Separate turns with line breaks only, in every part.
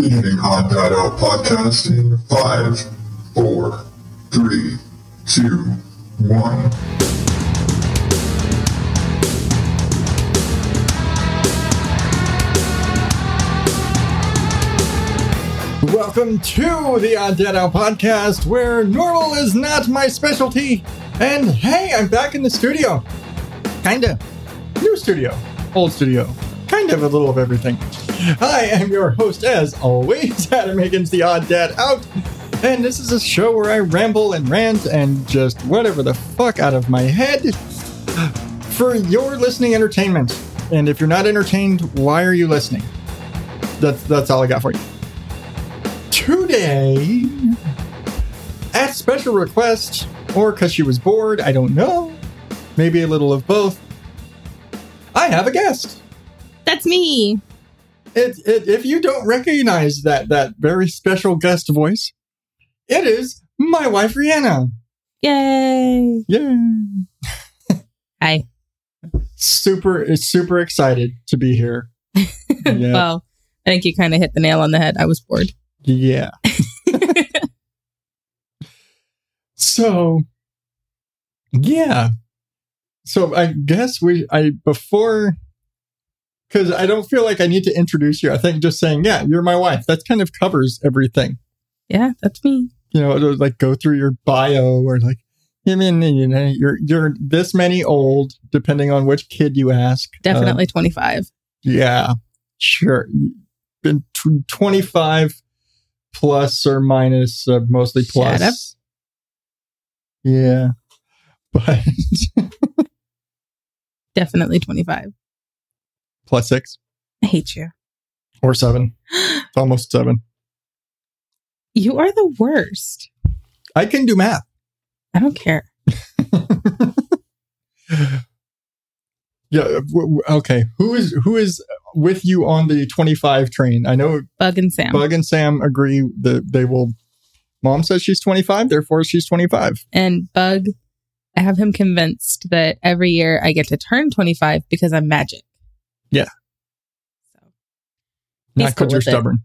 Odd Dad Out podcast in five, four, three, two, one.
Welcome to the Odd Dad Out podcast, where normal is not my specialty. And hey, I'm back in the studio. Kinda. New studio. Old studio. Kind of a little of everything. I am your host, as always, Adam Higgins, the Odd Dad Out. And this is a show where I ramble and rant and just whatever the fuck out of my head for your listening entertainment. And if you're not entertained, why are you listening? That's that's all I got for you today, at special request, or because she was bored, I don't know, maybe a little of both, I have a guest.
That's me.
It, it, if you don't recognize that that very special guest voice, it is my wife ReAnna.
Yay.
Yay!
Hi.
Super, super excited to be here. Yeah.
Well, I think you kind of hit the nail on the head. I was bored.
Yeah. so, yeah. So I guess we, I, before, because I don't feel like I need to introduce you. I think just saying, yeah, you're my wife, that kind of covers everything.
Yeah, that's me.
You know, it'll, like go through your bio or like, I mean, you know, you're, you're this many old, depending on which kid you ask. Uh,
Definitely 25.
yeah, sure. Been tw 25 plus or minus, uh, mostly plus. Yeah. But
Definitely 25.
Plus six
I hate you.
or seven. It's almost seven.
You are the worst.
I can do math.
I don't care.
Yeah. w- w- Okay. Who is who is with you on the 25 train? I know
Bug and Sam.
Bug and Sam agree that they will. Mom says she's 25, therefore she's 25.
And Bug, I have him convinced that every year I get to turn 25 because I'm magic.
Yeah.
So
Not
cool
because you're stubborn.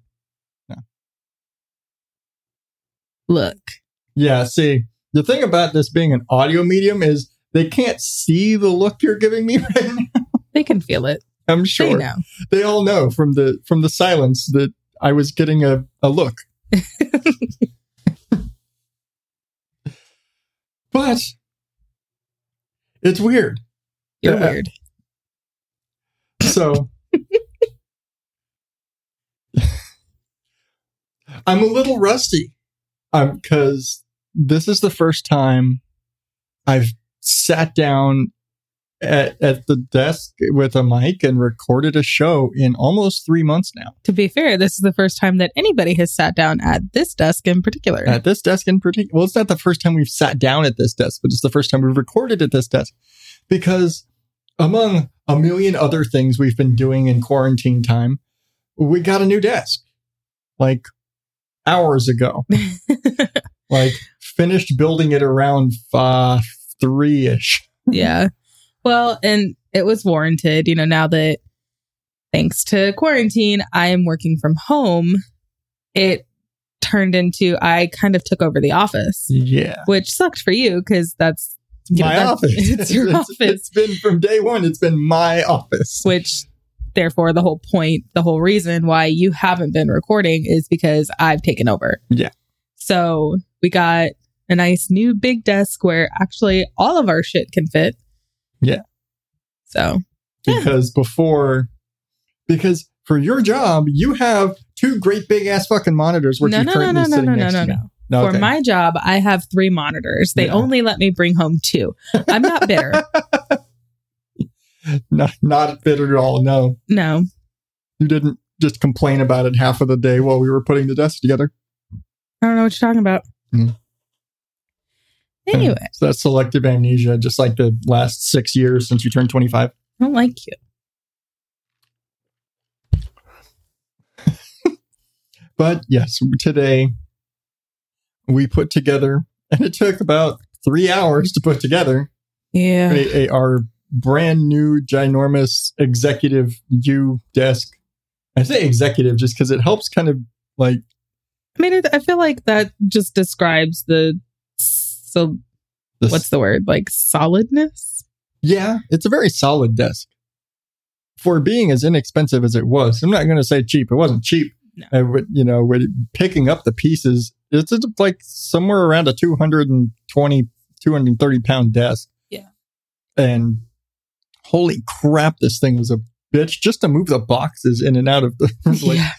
look,
Yeah, see, the thing about this being an audio medium is they can't see the look you're giving me right now.
they can feel it.
I'm sure.
They know.
they all know from the from the silence that I was getting a, a look. but it's weird.
You're
Yeah.
weird.
So I'm a little rusty. Um, because this is the first time I've sat down at, at the desk with a mic and recorded a show in almost three months now.
To be fair, this is the first time that anybody has sat down at this desk in particular.
At this desk in particular, well, it's not the first time we've sat down at this desk, but it's the first time we've recorded at this desk because among a million other things we've been doing in quarantine time, we got a new desk like hours ago. like finished building it around uh, three ish.
yeah. Well, and it was warranted, you know, now that thanks to quarantine, I am working from home. It turned into I kind of took over the office,
Yeah.
which sucked for you because that's you
my office.
It's your
it's,
office,
It's been from day one, it's been my office.
which therefore the whole point, the whole reason why you haven't been recording is because I've taken over.
Yeah.
So we got a nice new big desk where actually all of our shit can fit.
Yeah.
So Yeah.
Because before, because for your job, you have two great big ass fucking monitors, which
no,
you
no, no,
currently
no, no,
sitting
no, no,
next
no,
to me.
no.
No,
For
okay.
my job, I have three monitors. They
Yeah.
only let me bring home two. I'm not bitter.
not, not bitter at all. No,
no.
you didn't just complain about it half of the day while we were putting the desk together.
I don't know what you're talking about.
Mm.
Anyway,
So that's selective amnesia, just like the last six years since you turned 25.
I don't like you.
But yes, today we put together, and it took about three hours to put together
Yeah.
a, a- our brand new ginormous executive U desk. I say executive just because it helps kind of Like,
I mean, I- I feel like that just describes the so
the,
what's the word like solidness.
yeah, it's a very solid desk for being as inexpensive as it was. I'm not going to say cheap. It wasn't cheap.
No.
Uh, with, you know, with picking up the pieces, it's like somewhere around a 220, 230 pound desk.
Yeah.
And holy crap, this thing was a bitch just to move the boxes in and out of the like,
yeah.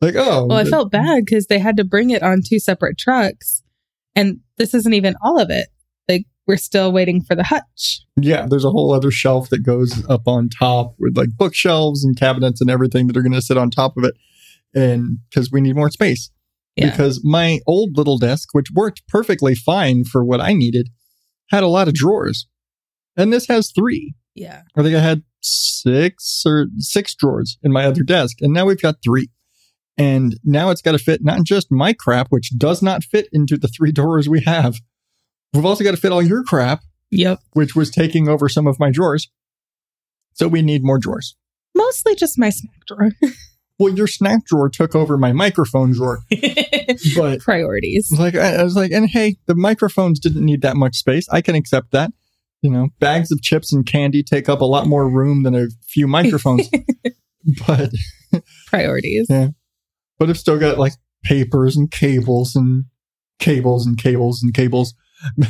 like oh
Well, I felt bad because they had to bring it on two separate trucks, and this isn't even all of it. Like we're still waiting for the hutch.
yeah there's a whole other shelf that goes up on top with like bookshelves and cabinets and everything that are going to sit on top of it and because we need more space
Yeah.
because my old little desk which worked perfectly fine for what i needed had a lot of drawers and this has three
Yeah.
i think i had six or six drawers in my other desk and now we've got three and now it's got to fit not just my crap which does not fit into the three drawers we have we've also got to fit all your crap
Yep.
which was taking over some of my drawers. So we need more drawers.
Mostly just my snack drawer.
Well, your snack drawer took over my microphone drawer, but
Priorities.
I like, I was like, and hey, the microphones didn't need that much space. I can accept that. You know, bags of chips and candy take up a lot more room than a few microphones, but
Priorities.
Yeah. but I've still got like papers and cables and cables and cables and cables.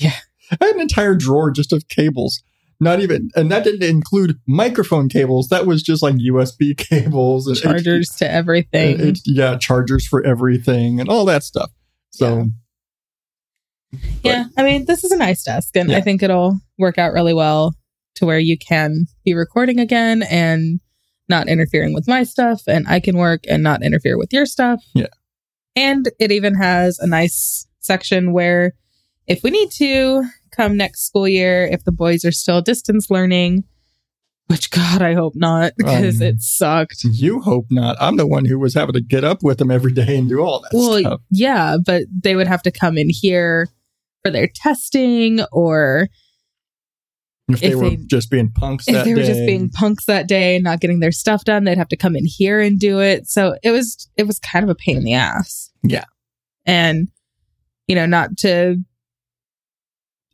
Yeah.
I had an entire drawer just of cables. Not even, and that didn't include microphone cables. That was just like USB cables and
Chargers to everything.
Yeah, chargers for everything and all that stuff. So
yeah. I mean, this is a nice desk, and
Yeah.
I think it'll work out really well to where you can be recording again and not interfering with my stuff, and I can work and not interfere with your stuff.
Yeah.
And it even has a nice section where if we need to come next school year, if the boys are still distance learning, which God, I hope not, because
Um,
it sucked.
you hope not. I'm the one who was having to get up with them every day and do all that
Well,
stuff.
yeah, but they would have to come in here for their testing or
If they
if
were
they-
just being punks
if they were just being punks that day and not getting their stuff done, they'd have to come in here and do it. So it was it was kind of a pain in the ass.
Yeah.
And you know, not to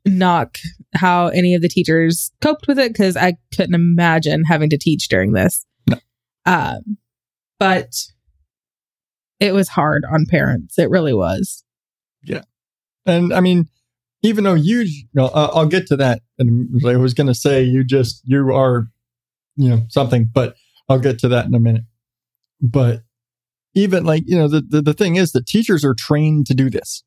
knock how any of the teachers coped with it because I couldn't imagine having to teach during this.
No.
Um, but it was hard on parents. It really was. Yeah.
And I mean, even though you, you know, I'll get to that. And I was going to say you just, you are, you know, something, but I'll get to that in a minute. But even like, you know, the, the, the thing is that teachers are trained to do this.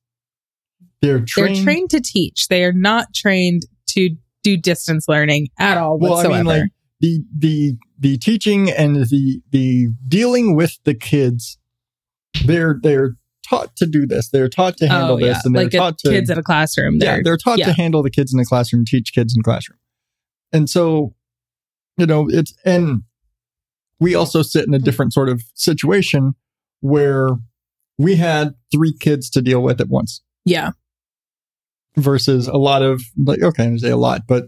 They're trained.
They're trained to teach. They are not trained to do distance learning at all
well,
whatsoever.
I mean, like the, the, the teaching and the, the dealing with the kids, they're, they're taught to do this. They're taught to handle
oh, yeah.
this and they're
like
taught to,
kids in a classroom.
yeah,
They're,
they're taught
yeah.
to handle the kids in the classroom, teach kids in the classroom. And so, you know, it's, and we also sit in a different sort of situation where we had three kids to deal with at once
yeah.
Versus a lot of, like, okay, I'm to say a lot, but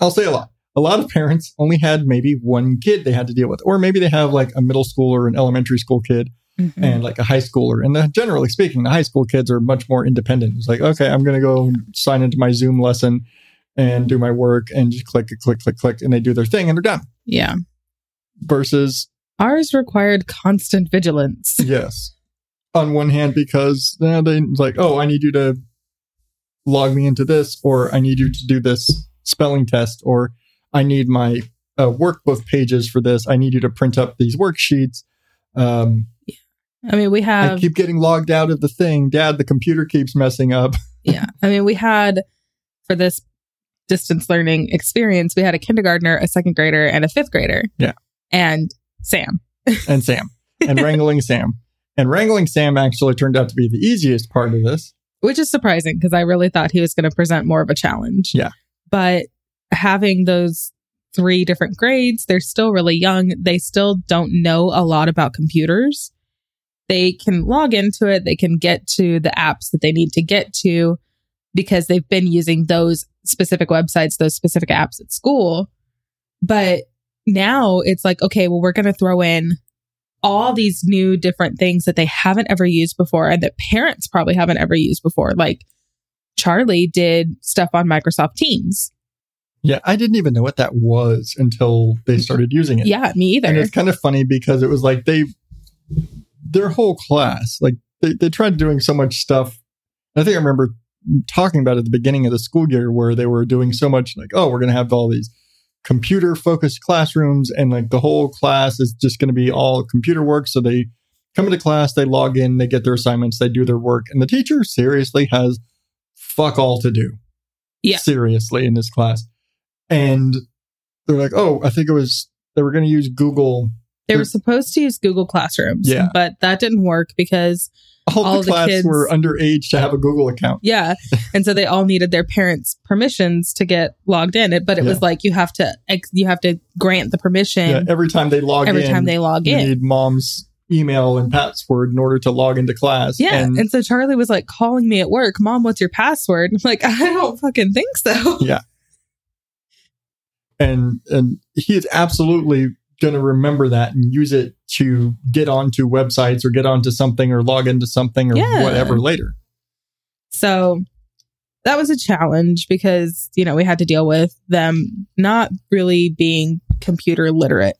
I'll say a lot. A lot of parents only had maybe one kid they had to deal with, or maybe they have like a middle school or an elementary school kid
Mhm.
and like a high schooler. And the, generally speaking, the high school kids are much more independent. It's like, okay, I'm going to go sign into my Zoom lesson and do my work and just click, click, click, click, and they do their thing and they're done.
yeah.
Versus,
Ours required constant vigilance.
yes, on one hand, because uh, they it's like, oh, I need you to log me into this, or I need you to do this spelling test, or I need my uh, workbook pages for this. I need you to print up these worksheets. Um,
I mean, we have.
I keep getting logged out of the thing. Dad, the computer keeps messing up.
yeah. I mean, we had for this distance learning experience, we had a kindergartner, a second grader, and a fifth grader.
Yeah.
And Sam.
and Sam and wrangling Sam. And wrangling Sam actually turned out to be the easiest part of this.
Which is surprising because I really thought he was going to present more of a challenge.
Yeah.
But having those three different grades, they're still really young. They still don't know a lot about computers. They can log into it, they can get to the apps that they need to get to because they've been using those specific websites, those specific apps at school. But now it's like, okay, well, we're going to throw in all these new different things that they haven't ever used before and that parents probably haven't ever used before. Like Charlie did stuff on Microsoft Teams.
Yeah, I didn't even know what that was until they mm-hmm. started using it.
Yeah, me either.
And it's kind of funny because it was like they, their whole class, like they, they tried doing so much stuff. I think I remember talking about at the beginning of the school year where they were doing so much like, oh, we're going to have all these computer focused classrooms and like the whole class is just going to be all computer work. So they come into class, they log in, they get their assignments, they do their work, and the teacher seriously has fuck all to do.
Yeah.
Seriously in this class. And they're like, oh, I think it was, they were going to use Google.
they were supposed to use Google Classrooms,
Yeah.
but that didn't work because
All,
All
the
the
class
kids-
were underage to have a Google account.
Yeah. and so they all needed their parents' permissions to get logged in. It, but it was like you have to ex- you have to grant the permission
Yeah, every time they log
every
in, Every
time they log
you
in.
need mom's email and password in order to log into class.
yeah.
And,
And, so Charlie was like calling me at work, Mom, what's your password? I'm like, I don't fucking think so. Yeah.
And and he is absolutely going to remember that and use it to get onto websites or get onto something or log into something or
Yeah.
whatever later.
So that was a challenge because, you know, we had to deal with them not really being computer literate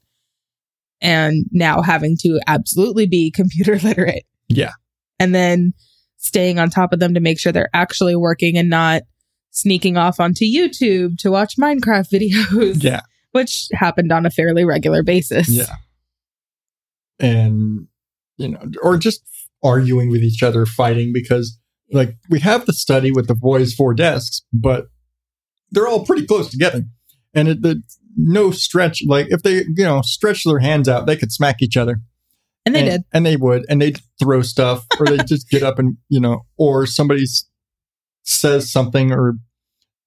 and now having to absolutely be computer literate.
Yeah.
And then staying on top of them to make sure they're actually working and not sneaking off onto YouTube to watch Minecraft videos,
Yeah.
which happened on a fairly regular basis.
Yeah. And you know, or just arguing with each other, fighting because like we have the study with the boys four desks, but they're all pretty close together. And it the no stretch like if they, you know, stretch their hands out, they could smack each other.
And they
and,
did.
and they would, and they'd throw stuff, or they'd just get up and you know, or somebody says something, or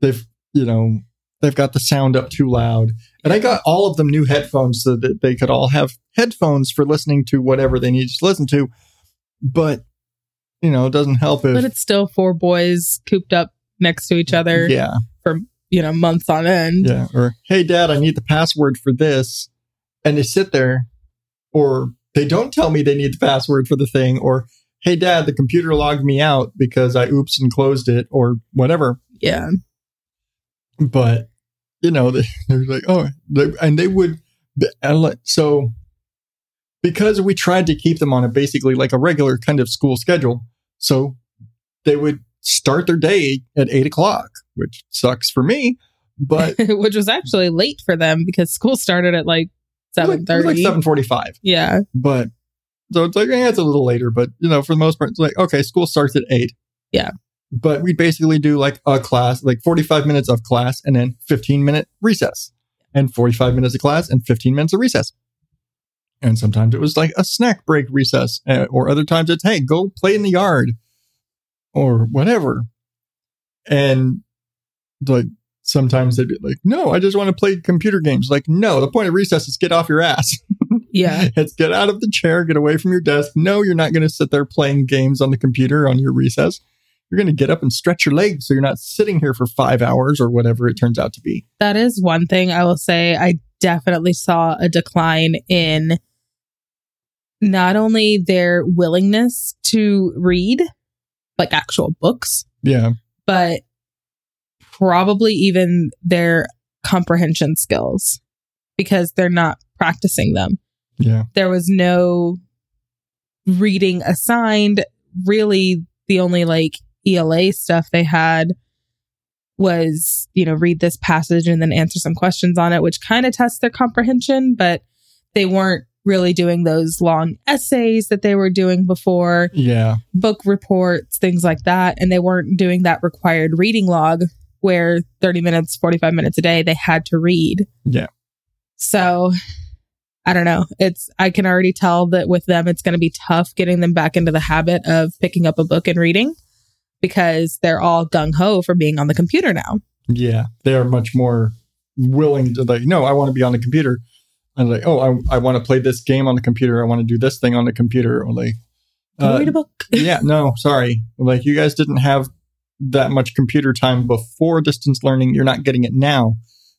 they've you know they've got the sound up too loud. And I got all of them new headphones so that they could all have headphones for listening to whatever they needed to listen to. But you know, it doesn't help if
But it's still four boys cooped up next to each other,
yeah, For,
you know, months on end.
yeah, or hey, Dad, I need the password for this, and they sit there, or they don't tell me they need the password for the thing, or hey, Dad, the computer logged me out because I oops and closed it, or whatever.
Yeah.
But you know, they, they're like, oh, they, and they would, so because we tried to keep them on a basically like a regular kind of school schedule, so they would start their day at eight o'clock, which sucks for me, but
which was actually late for them because school started at like seven
like seven forty-five.
yeah,
But so it's like, yeah, it's a little later, but you know, for the most part, it's like, okay, school starts at eight.
Yeah.
But we basically do like a class, like 45 minutes of class and then 15 minute recess and 45 minutes of class and 15 minutes of recess. And sometimes it was like a snack break recess, uh, or other times it's, hey, go play in the yard or whatever. And like sometimes they'd be like, no, I just want to play computer games. Like, no, the point of recess is get off your ass.
yeah.
it's get out of the chair, get away from your desk. No, you're not going to sit there playing games on the computer on your recess. You're going to get up and stretch your legs so you're not sitting here for five hours or whatever it turns out to be.
That is one thing I will say. I definitely saw a decline in not only their willingness to read, like actual books,
Yeah.
but probably even their comprehension skills because they're not practicing them.
Yeah.
there was no reading assigned. Really, the only like ELA stuff they had was, you know, read this passage and then answer some questions on it, which kind of tests their comprehension, but they weren't really doing those long essays that they were doing before,
Yeah.
book reports, things like that. And they weren't doing that required reading log where 30 minutes, 45 minutes a day they had to read.
Yeah.
So I don't know. It's I can already tell that with them it's going to be tough getting them back into the habit of picking up a book and reading because they're all gung ho for being on the computer now.
Yeah. They are much more willing to like, no, I want to be on the computer. And like, oh, I, I want to play this game on the computer. I want to do this thing on the computer. Or like, uh,
read a book.
yeah, no, sorry. Like you guys didn't have that much computer time before distance learning. You're not getting it now.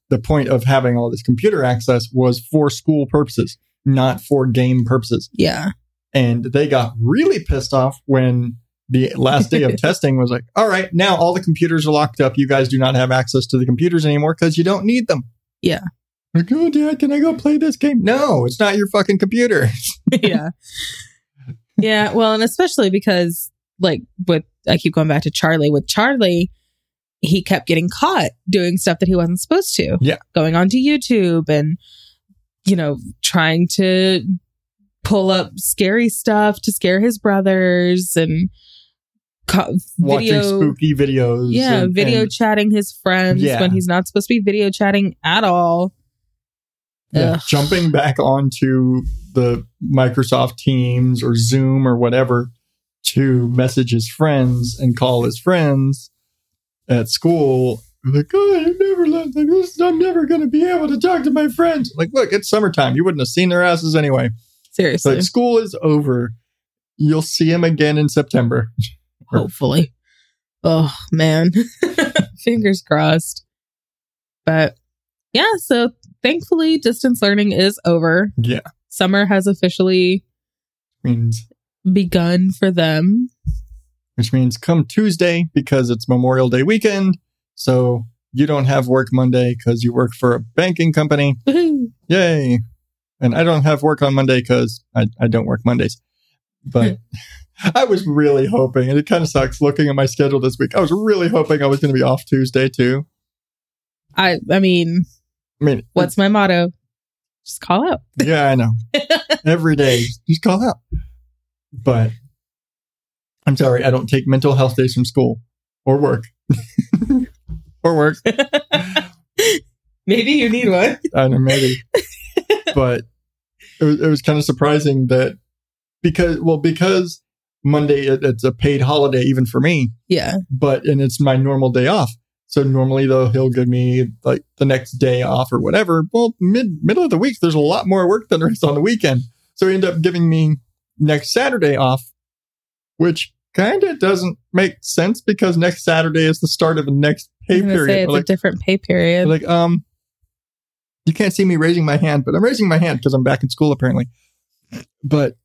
The point of having all this computer access was for school purposes. not for game purposes.
Yeah.
And they got really pissed off when the last day of testing was like, all right, now all the computers are locked up. You guys do not have access to the computers anymore because you don't need them.
Yeah.
Like, oh, dad, can I go play this game? No, it's not your fucking computer.
yeah. Yeah. Well, and especially because, like, with, I keep going back to Charlie. With Charlie, he kept getting caught doing stuff that he wasn't supposed to.
Yeah.
Going onto YouTube and, you know, trying to pull up scary stuff to scare his brothers and co-
Watching
video.
spooky videos.
Yeah,
and-
video
and,
chatting his friends
Yeah.
when he's not supposed to be video chatting at all.
yeah,
Ugh.
jumping back onto the Microsoft Teams or Zoom or whatever to message his friends and call his friends at school. Like, oh, I never like this. I'm never going to be able to talk to my friends. Like, look, it's summertime. You wouldn't have seen their asses anyway.
Seriously.
Like, school is over. You'll see him again in September.
hopefully. Oh man, fingers crossed. But yeah, so thankfully, distance learning is over.
Yeah,
Summer has officially
means
begun for them.
which means come Tuesday because it's Memorial Day weekend. So you don't have work Monday because you work for a banking company.
Woohoo.
Yay. And I don't have work on Monday because I, I don't work Mondays. But I was really hoping, and it kind of sucks looking at my schedule this week. I was really hoping I was going to be off Tuesday too.
I I mean,
I mean,
what's my motto? Just call out.
yeah, I know. Every day, just call out. But I'm sorry, I don't take mental health days from school or work. or work.
Maybe you need one.
I don't know, maybe. but it was, it was kind of surprising that because, well, because Monday, it, it's a paid holiday even for me,
Yeah.
but, and it's my normal day off. So normally though, he'll give me like the next day off or whatever. Well, mid, middle of the week, there's a lot more work than there is on the weekend. So he ended up giving me next Saturday off, which kind of doesn't make sense because next Saturday is the start of the next pay period.
it's
Like-
a different pay period.
like, um, you can't see me raising my hand, but I'm raising my hand because I'm back in school apparently. But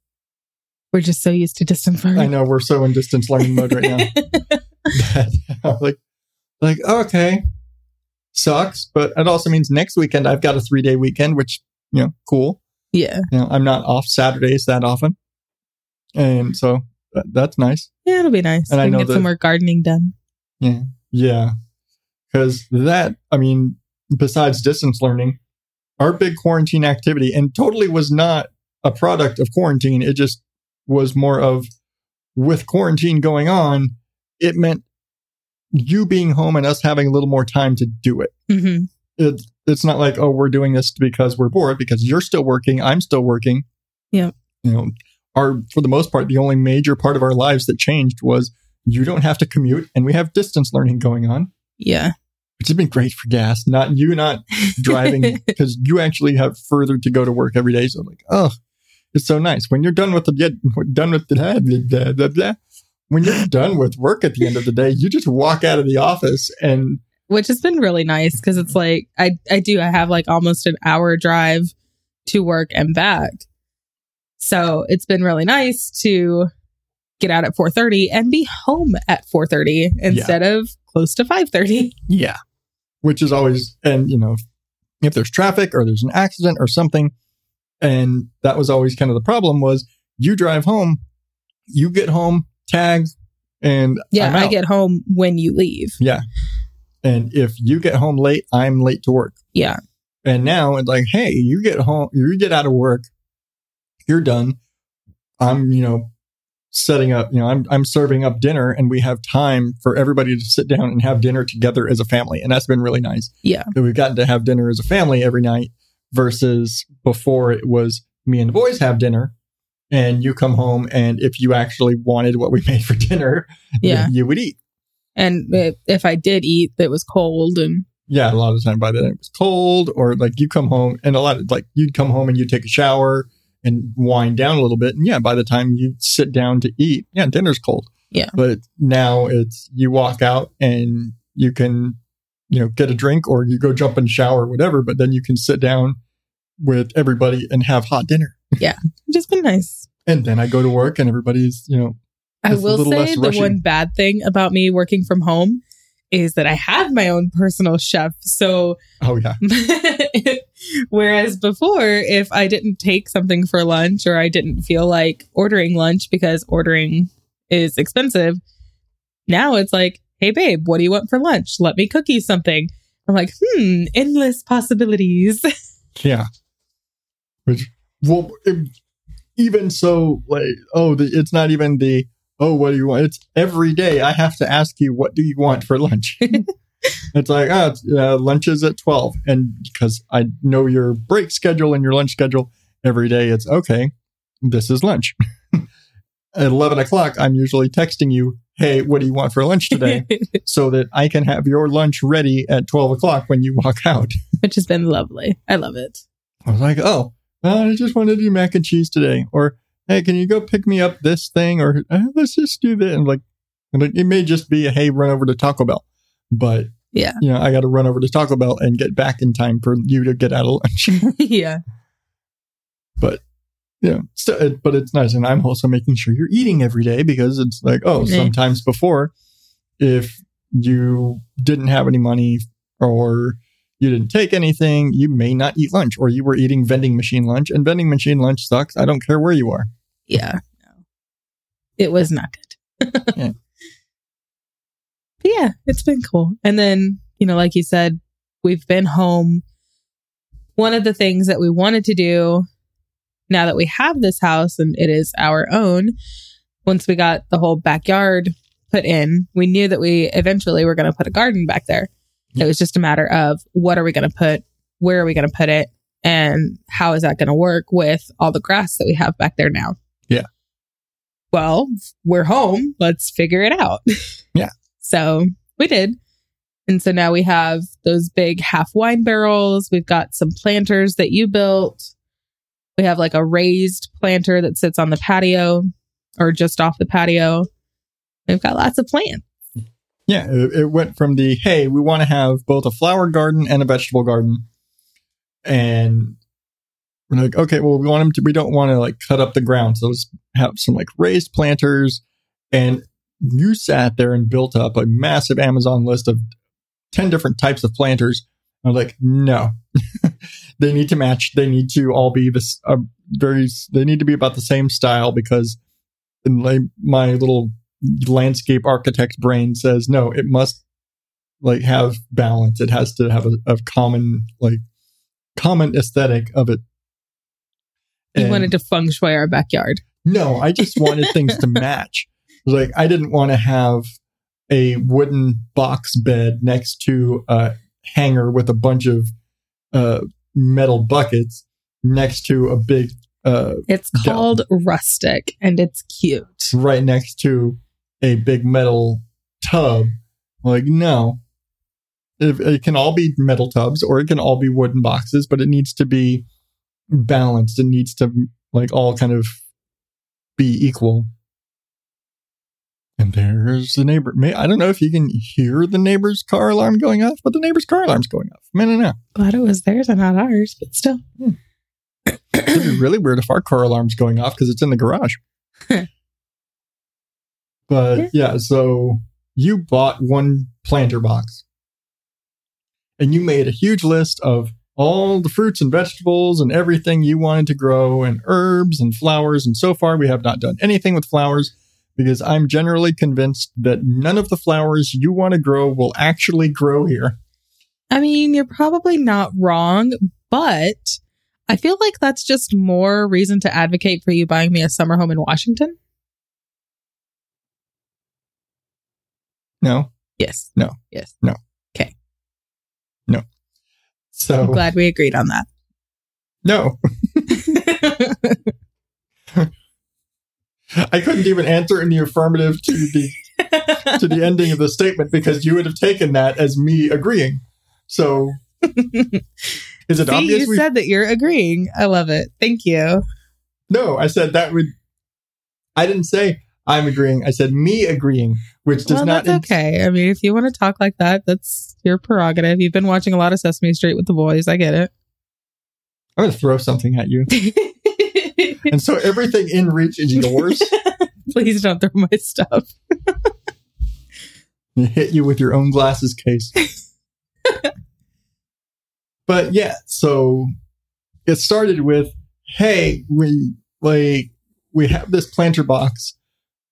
We're just so used to distance learning.
I know we're so in distance learning mode right now. like, like okay, sucks, but it also means next weekend I've got a three day weekend, which you know, cool.
yeah.
You know, I'm not off Saturdays that often, and so that, that's nice.
Yeah, it'll be nice.
And
we
I
can
know
get
that-
some more gardening done.
Yeah, yeah. Because that, I mean, besides distance learning, our big quarantine activity, and totally was not a product of quarantine. It just was more of with quarantine going on, it meant you being home and us having a little more time to do it.
hmm
it it's not like, oh, we're doing this because we're bored, because you're still working, I'm still working.
Yeah.
You know, our, for the most part, the only major part of our lives that changed was you don't have to commute and we have distance learning going on
Yeah.
which has been great for gas. Not you not driving because you actually have further to go to work every day. So I'm like, oh, it's so nice when you're done with the yeah, done with the blah, blah, blah, when you're done with work at the end of the day, you just walk out of the office and
which has been really nice because it's like I I do I have like almost an hour drive to work and back. So it's been really nice to get out at 4:30 and be home at 4:30 instead of close to 5:30.
yeah, which is always and you know if there's traffic or there's an accident or something, and that was always kind of the problem was you drive home, you get home, tag, and
Yeah, I get home when you leave.
Yeah. And if you get home late, I'm late to work.
Yeah.
And now it's like, hey, you get home, you get out of work, you're done. I'm, you know, setting up, you know, I'm I'm serving up dinner and we have time for everybody to sit down and have dinner together as a family. And that's been really nice.
Yeah.
That we've gotten to have dinner as a family every night versus before it was me and the boys have dinner and you come home and if you actually wanted what we made for dinner,
Yeah.
you would eat.
And if, I did eat, it was cold and
yeah, a lot of the time by then it was cold, or like you come home and a lot of like you'd come home and you take a shower and wind down a little bit. And yeah, by the time you sit down to eat, yeah, dinner's cold.
Yeah.
But now it's you walk out and you can, you know, get a drink or you go jump in shower or whatever, but then you can sit down with everybody and have hot dinner. Yeah.
It's just been nice.
And then I go to work and everybody's, you know,
I will say the one bad thing about me working from home is that I have my own personal chef. So
oh yeah.
whereas before, if I didn't take something for lunch or I didn't feel like ordering lunch because ordering is expensive, now it's like, hey babe, what do you want for lunch? Let me cook you something. I'm like, hmm, endless possibilities.
Yeah. Which, well, it- even so, like, oh, the, it's not even the, oh, what do you want? It's every day I have to ask you, what do you want for lunch? it's like, ah, it's, uh, lunch is at 12. And because I know your break schedule and your lunch schedule every day, it's okay, this is lunch. at 11 o'clock, I'm usually texting you, hey, what do you want for lunch today? so that I can have your lunch ready at 12 o'clock when you walk out.
Which has been lovely. I love it.
I was like, oh, well, I just want to do mac and cheese today. Or, hey, can you go pick me up this thing? Or "Uh, let's just do that. And like, and like, it may just be a, hey, run over to Taco Bell. But,
Yeah.
you know, I got to run over to Taco Bell and get back in time for you to get out of lunch.
yeah.
but, yeah, still, it, but it's nice. And I'm also making sure you're eating every day because it's like, oh, sometimes before, if you didn't have any money or you didn't take anything, you may not eat lunch, or you were eating vending machine lunch, and vending machine lunch sucks. I don't care where you are.
Yeah. No. It was not good.
Yeah.
But yeah, it's been cool. And then, you know, like you said, we've been home. One of the things that we wanted to do now that we have this house and it is our own, once we got the whole backyard put in, we knew that we eventually were going to put a garden back there. It was just a matter of what are we going to put, where are we going to put it, and how is that going to work with all the grass that we have back there now?
Yeah.
Well, we're home. Let's figure it out.
Yeah.
So we did. And so now we have those big half wine barrels. We've got some planters that you built. We have like a raised planter that sits on the patio or just off the patio. We've got lots of plants.
Yeah, it, it went from the hey, we want to have both a flower garden and a vegetable garden, and we're like, okay, well, we want them to. We don't want to like cut up the ground, so let's have some like raised planters. And you sat there and built up a massive Amazon list of ten different types of planters. I'm like, no, they need to match. They need to all be this uh, very. They need to be about the same style because in like my little landscape architect brain says no it must like have balance it has to have a, a common like common aesthetic of it And-
wanted to feng shui our backyard.
no i just wanted things to match like i didn't want to have a wooden box bed next to a hanger with a bunch of uh, metal buckets next to a big uh,
It's called rustic and it's cute.
right next to a big metal tub. Like, no. It, it can all be metal tubs or it can all be wooden boxes, but it needs to be balanced. It needs to, like, all kind of be equal. And there's the neighbor. May, I don't know if you can hear the neighbor's car alarm going off, but the neighbor's car alarm's going off. Man, no, no.
Glad it was theirs and not ours, but still. Hmm.
It'd be really weird if our car alarm's going off because it's in the garage. but yeah, so you bought one planter box and you made a huge list of all the fruits and vegetables and everything you wanted to grow and herbs and flowers. And so far, we have not done anything with flowers because I'm generally convinced that none of the flowers you want to grow will actually grow here.
I mean, you're probably not wrong, but I feel like that's just more reason to advocate for you buying me a summer home in Washington.
No.
Yes.
No.
Yes. No. Okay. No.
So,
I'm glad we agreed on that.
no. I couldn't even answer in the affirmative to the to the ending of the statement because you would have taken that as me agreeing. So is it
See,
obvious?
you
we-
said that you're agreeing. I love it. Thank you.
no, I said that would. I didn't say I'm agreeing. I said me agreeing, which does
well,
not.
that's okay. I mean, if you want to talk like that, that's your prerogative. You've been watching a lot of Sesame Street with the boys. I get it.
I'm going to throw something at you. And so everything in reach is yours.
Please don't throw my stuff.
hit you with your own glasses case. but yeah, so it started with, hey, we like we have this planter box,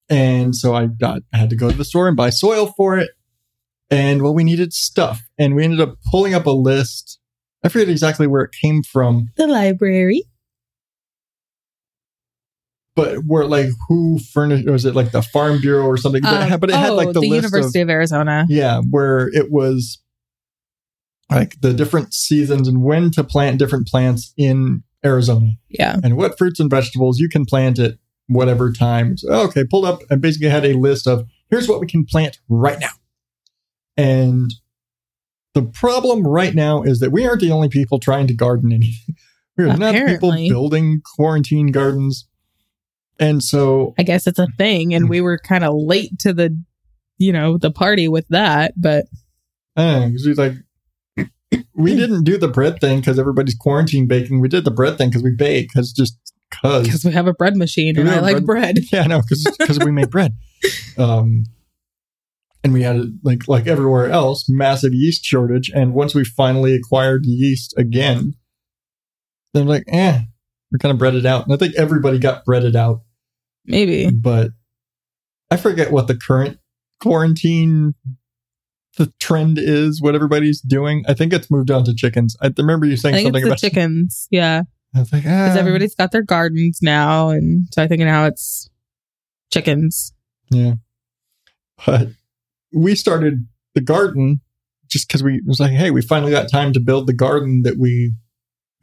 and so I got I had to go to the store and buy soil for it, and well, we needed stuff, and we ended up pulling up a list. I forget exactly where it came from,
The library.
but where like who furnished was it like the Farm Bureau or something? but, it
Um,
had, but it had
oh,
like the,
the
list
University
of
of Arizona.
yeah, where it was like the different seasons and when to plant different plants in Arizona
Yeah.
and what fruits and vegetables you can plant at whatever time. So, oh, okay, pulled up and basically had a list of here's what we can plant right now. And the problem right now is that we aren't the only people trying to garden anything. We're not people building quarantine gardens. And so
I guess it's a thing. And we were kind of late to the, you know, the party with that. But
I don't know, 'cause we like we didn't do the bread thing because everybody's quarantine baking. We did the bread thing because we bake because just because
because we have a bread machine and I like bread.
yeah, no, because because we make bread. Um, and we had like like everywhere else, massive yeast shortage. And once we finally acquired yeast again, they're like, eh, we're kind of breaded out. And I think everybody got breaded out,
Maybe.
but I forget what the current quarantine the trend is. What everybody's doing. I think it's moved on to chickens. I remember you saying something about
chickens. Yeah.
I was like,
Because
ah.
everybody's got their gardens now. And so I think now it's chickens.
Yeah. But we started the garden just because we was like, hey, we finally got time to build the garden that we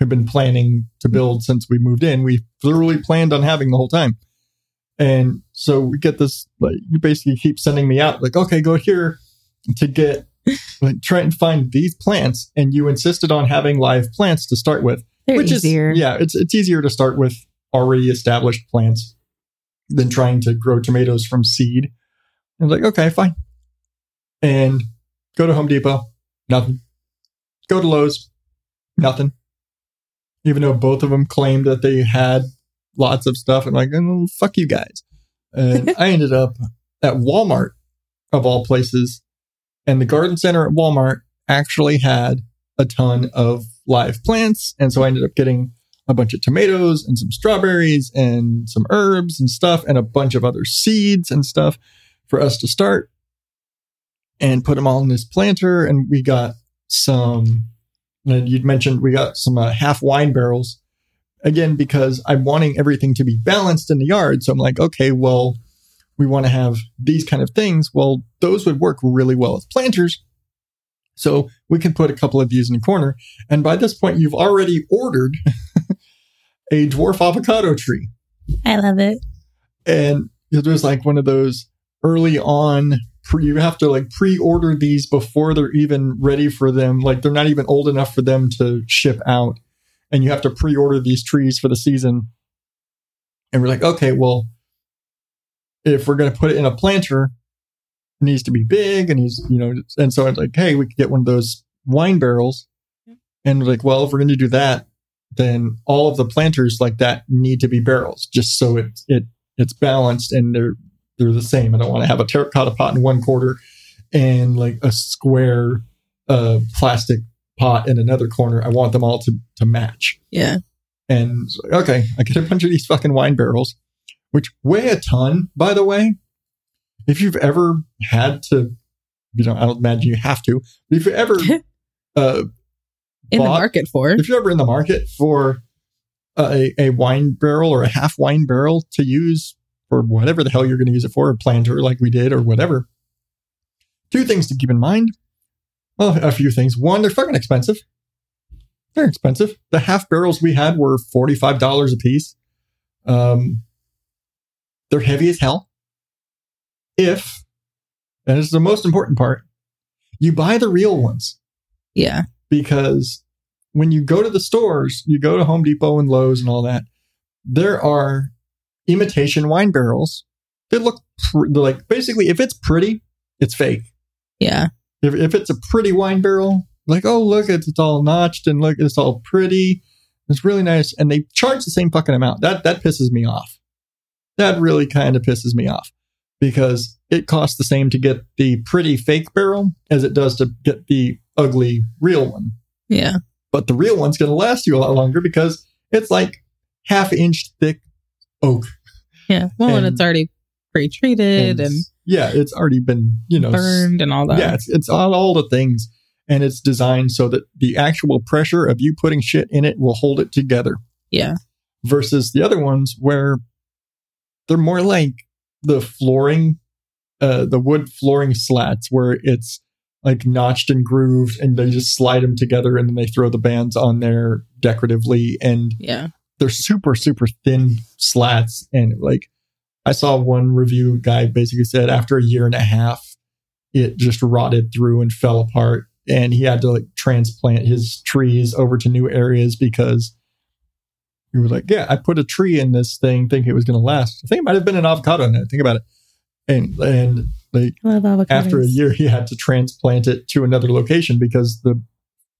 have been planning to build since we moved in. We literally planned on having the whole time. And so we get this, like, you basically keep sending me out, like, okay, go here to get, like, try and find these plants. And you insisted on having live plants to start with
They're
which
easier.
is yeah it's it's easier to start with already established plants than trying to grow tomatoes from seed. And like okay fine. And go to home depot. Nothing. Go to lowes. Nothing. Even though both of them claimed that they had lots of stuff and like oh, fuck you guys. And i ended up at walmart of all places. And the garden center at walmart actually had a ton of live plants. And so I ended up getting a bunch of tomatoes and some strawberries and some herbs and stuff and a bunch of other seeds and stuff for us to start and put them all in this planter. And we got some, and you'd mentioned we got some uh, half wine barrels again, because I'm wanting everything to be balanced in the yard. So I'm like, okay, well, we want to have these kind of things. Well, those would work really well as planters. So we can put a couple of these in the corner. And by this point, you've already ordered a dwarf avocado tree.
I love it.
And it was like one of those early on, pre, you have to like pre order these before they're even ready for them. Like they're not even old enough for them to ship out. And you have to pre order these trees for the season. And we're like, okay, well, if we're going to put it in a planter, needs to be big and he's, you know, and so it's like, hey, we could get one of those wine barrels. And like, well, if we're going to do that, then all of the planters like that need to be barrels just so it, it, it's balanced and they're, they're the same. I don't want to have a terracotta pot in one quarter and like a square, uh, plastic pot in another corner. I want them all to, to match.
Yeah.
And like, okay, I get a bunch of these fucking wine barrels, which weigh a ton, by the way. If you've ever had to, you know, I don't imagine you have to, but if you ever, uh,
In the market for.
if you're ever in the market for a, a wine barrel or a half wine barrel to use for whatever the hell you're going to use it for, a planter like we did or whatever, two things to keep in mind. Well, a few things. One, they're fucking expensive. They're expensive. The half barrels we had were $45 a piece. Um, they're heavy as hell. If, and is the most important part, you buy the real ones
Yeah.
because when you go to the stores, you go to Home Depot and Lowe's and all that, there are imitation wine barrels. They look pr- like basically if it's pretty, it's fake.
Yeah.
If, if it's a pretty wine barrel, like oh look, it's, it's all notched and look, it's all pretty. It's really nice. And they charge the same fucking amount. That, that pisses me off. That really kind of pisses me off because it costs the same to get the pretty fake barrel as it does to get the ugly real one.
Yeah.
But the real one's going to last you a lot longer because it's like half inch thick oak.
Yeah. Well, and,
And-
it's already pre-treated and,
yeah, it's already been, you know,
burned and all that.
Yeah, it's, it's all, all the things. And it's designed so that the actual pressure of you putting shit in it will hold it together
Yeah.
versus the other ones where they're more like the flooring, uh, the wood flooring slats where it's like notched and grooved and they just slide them together and then they throw the bands on there decoratively and
Yeah.
they're super super thin slats and like i saw one review guy basically said after a year and a half it just rotted through and fell apart and he had to like transplant his trees over to new areas because he were like yeah i put a tree in this thing thinking it was going to last i think it might have been an avocado in it think about it and and like
I love avocados.
after a year he had to transplant it to another location because the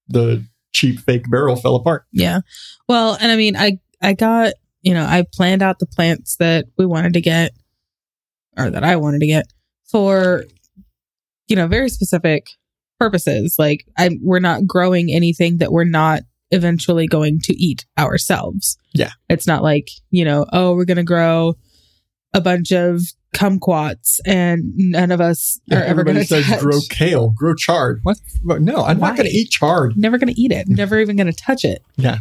the cheap fake barrel fell apart
Yeah. Well, and I mean, I I got you know I planned out the plants that we wanted to get, or that I wanted to get for, you know, very specific purposes. Like I we're not growing anything that we're not eventually going to eat ourselves.
Yeah.
It's not like you know, oh, we're gonna grow a bunch of kumquats and none of us
Yeah,
are ever going to
says
touch.
grow kale, grow chard. What? No, I'm not going to eat chard.
never going to eat it, never even going to touch it.
Yeah.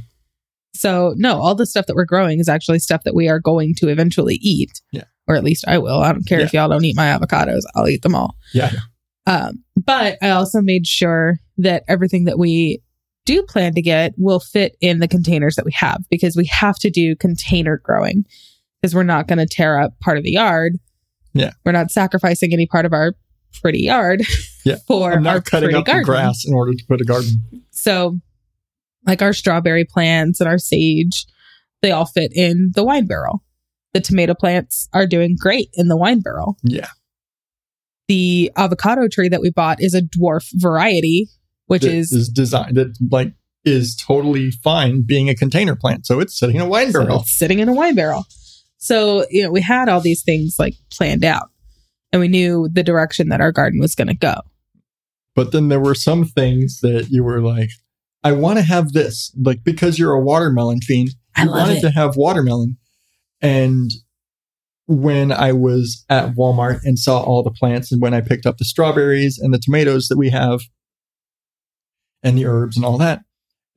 So, no, all the stuff that we're growing is actually stuff that we are going to eventually eat.
Yeah.
Or at least I will. I don't care if y'all don't eat my avocados, I'll eat them all.
Yeah.
Um, but I also made sure that everything that we do plan to get will fit in the containers that we have because we have to do container growing because we're not going to tear up part of the yard.
Yeah.
We're not sacrificing any part of our pretty yard
Yeah.
for
I'm
our
not cutting
pretty
up
garden.
the grass in order to put a garden.
So, like our strawberry plants and our sage, they all fit in the wine barrel. The tomato plants are doing great in the wine barrel.
Yeah.
The avocado tree that we bought is a dwarf variety, which is,
is designed that like is totally fine being a container plant. So it's sitting in a wine
so
barrel.
it's sitting in a wine barrel. So, you know, we had all these things like planned out and we knew the direction that our garden was going to go.
But then there were some things that you were like, I want to have this, like because you're a watermelon fiend.
I
wanted
it.
to have watermelon, and when I was at Walmart and saw all the plants, and when I picked up the strawberries and the tomatoes that we have, and the herbs and all that,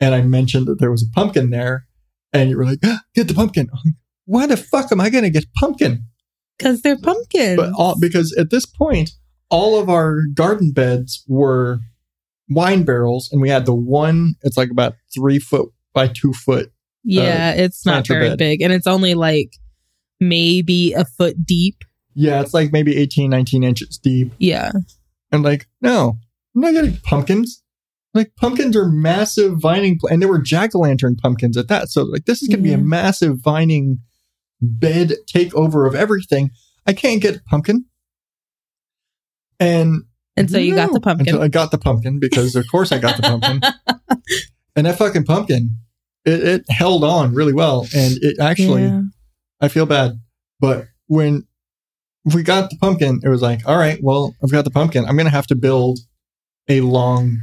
and I mentioned that there was a pumpkin there, and you were like, "Ah, "Get the pumpkin." I'm like, Why the fuck am I going to get pumpkin?
Because they're pumpkin.
But all because at this point, all of our garden beds were wine barrels, and we had the one. It's like about three foot by two foot.
yeah, it's not very
bed.
big. And it's only like maybe a foot deep.
Yeah, it's like maybe 18, 19 inches deep.
Yeah.
And like, no, I'm not getting pumpkins. Like pumpkins are massive vining, pl- and there were jack o' lantern pumpkins at that. So like, this is going to be a mm-hmm. massive vining bed takeover of everything. I can't get pumpkin. And
And so you got the pumpkin.
Until I got the pumpkin because of course I got the pumpkin. and that fucking pumpkin, it, it held on really well. And it actually,
Yeah.
I feel bad, but when we got the pumpkin, it was like, all right, well, I've got the pumpkin. I'm going to have to build a long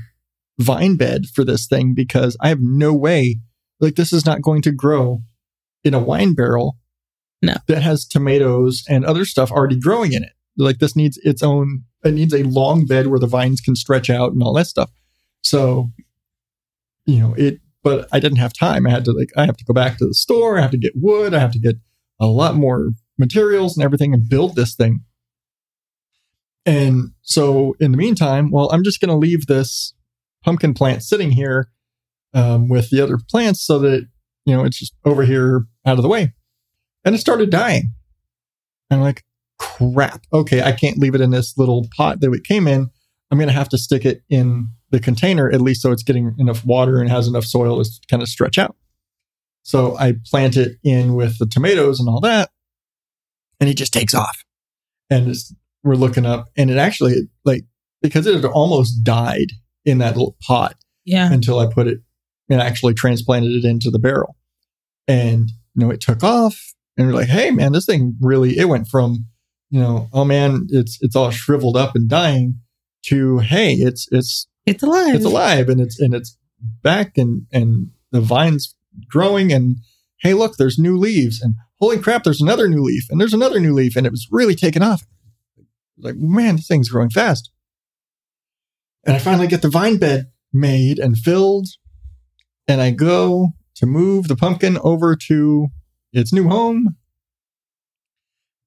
vine bed for this thing because I have no way, like, this is not going to grow in a wine barrel
No.
that has tomatoes and other stuff already growing in it. Like, this needs its own, it needs a long bed where the vines can stretch out and all that stuff. So, you know, it, but I didn't have time. I had to, like, I have to go back to the store. I have to get wood. I have to get a lot more materials and everything and build this thing. And so in the meantime, well, I'm just going to leave this pumpkin plant sitting here um, with the other plants so that, you know, it's just over here out of the way. And it started dying. And I'm like, crap. Okay, I can't leave it in this little pot that it came in. I'm going to have to stick it in the container, at least so it's getting enough water and has enough soil to kind of stretch out. So I plant it in with the tomatoes and all that, and it just takes off. And we're looking up, and it actually like because it had almost died in that little pot
Yeah.
until I put it and actually transplanted it into the barrel. and you know it took off and we're like hey man this thing really it went from you know oh man it's it's all shriveled up and dying to hey it's it's
It's alive.
it's alive and it's and it's back and and the vines growing and hey look there's new leaves and holy crap there's another new leaf and there's another new leaf and it was really taken off like man this thing's growing fast and i finally get the vine bed made and filled and i go to move the pumpkin over to its new home.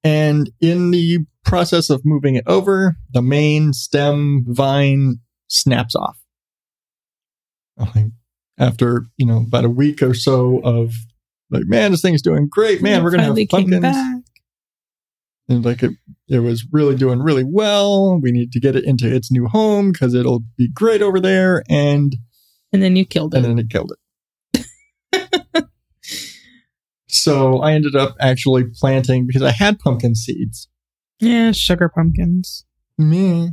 And in the process of moving it over the main stem vine snaps off. Like, after you know about a week or so of like man this thing's doing great. Man we're gonna have
Finally came
pumpkins. And like it, it was really doing really well. We need to get it into its new home because it'll be great over there and
And then you killed it.
and then it killed it. So i ended up actually planting because i had pumpkin seeds.
Yeah, sugar pumpkins.
me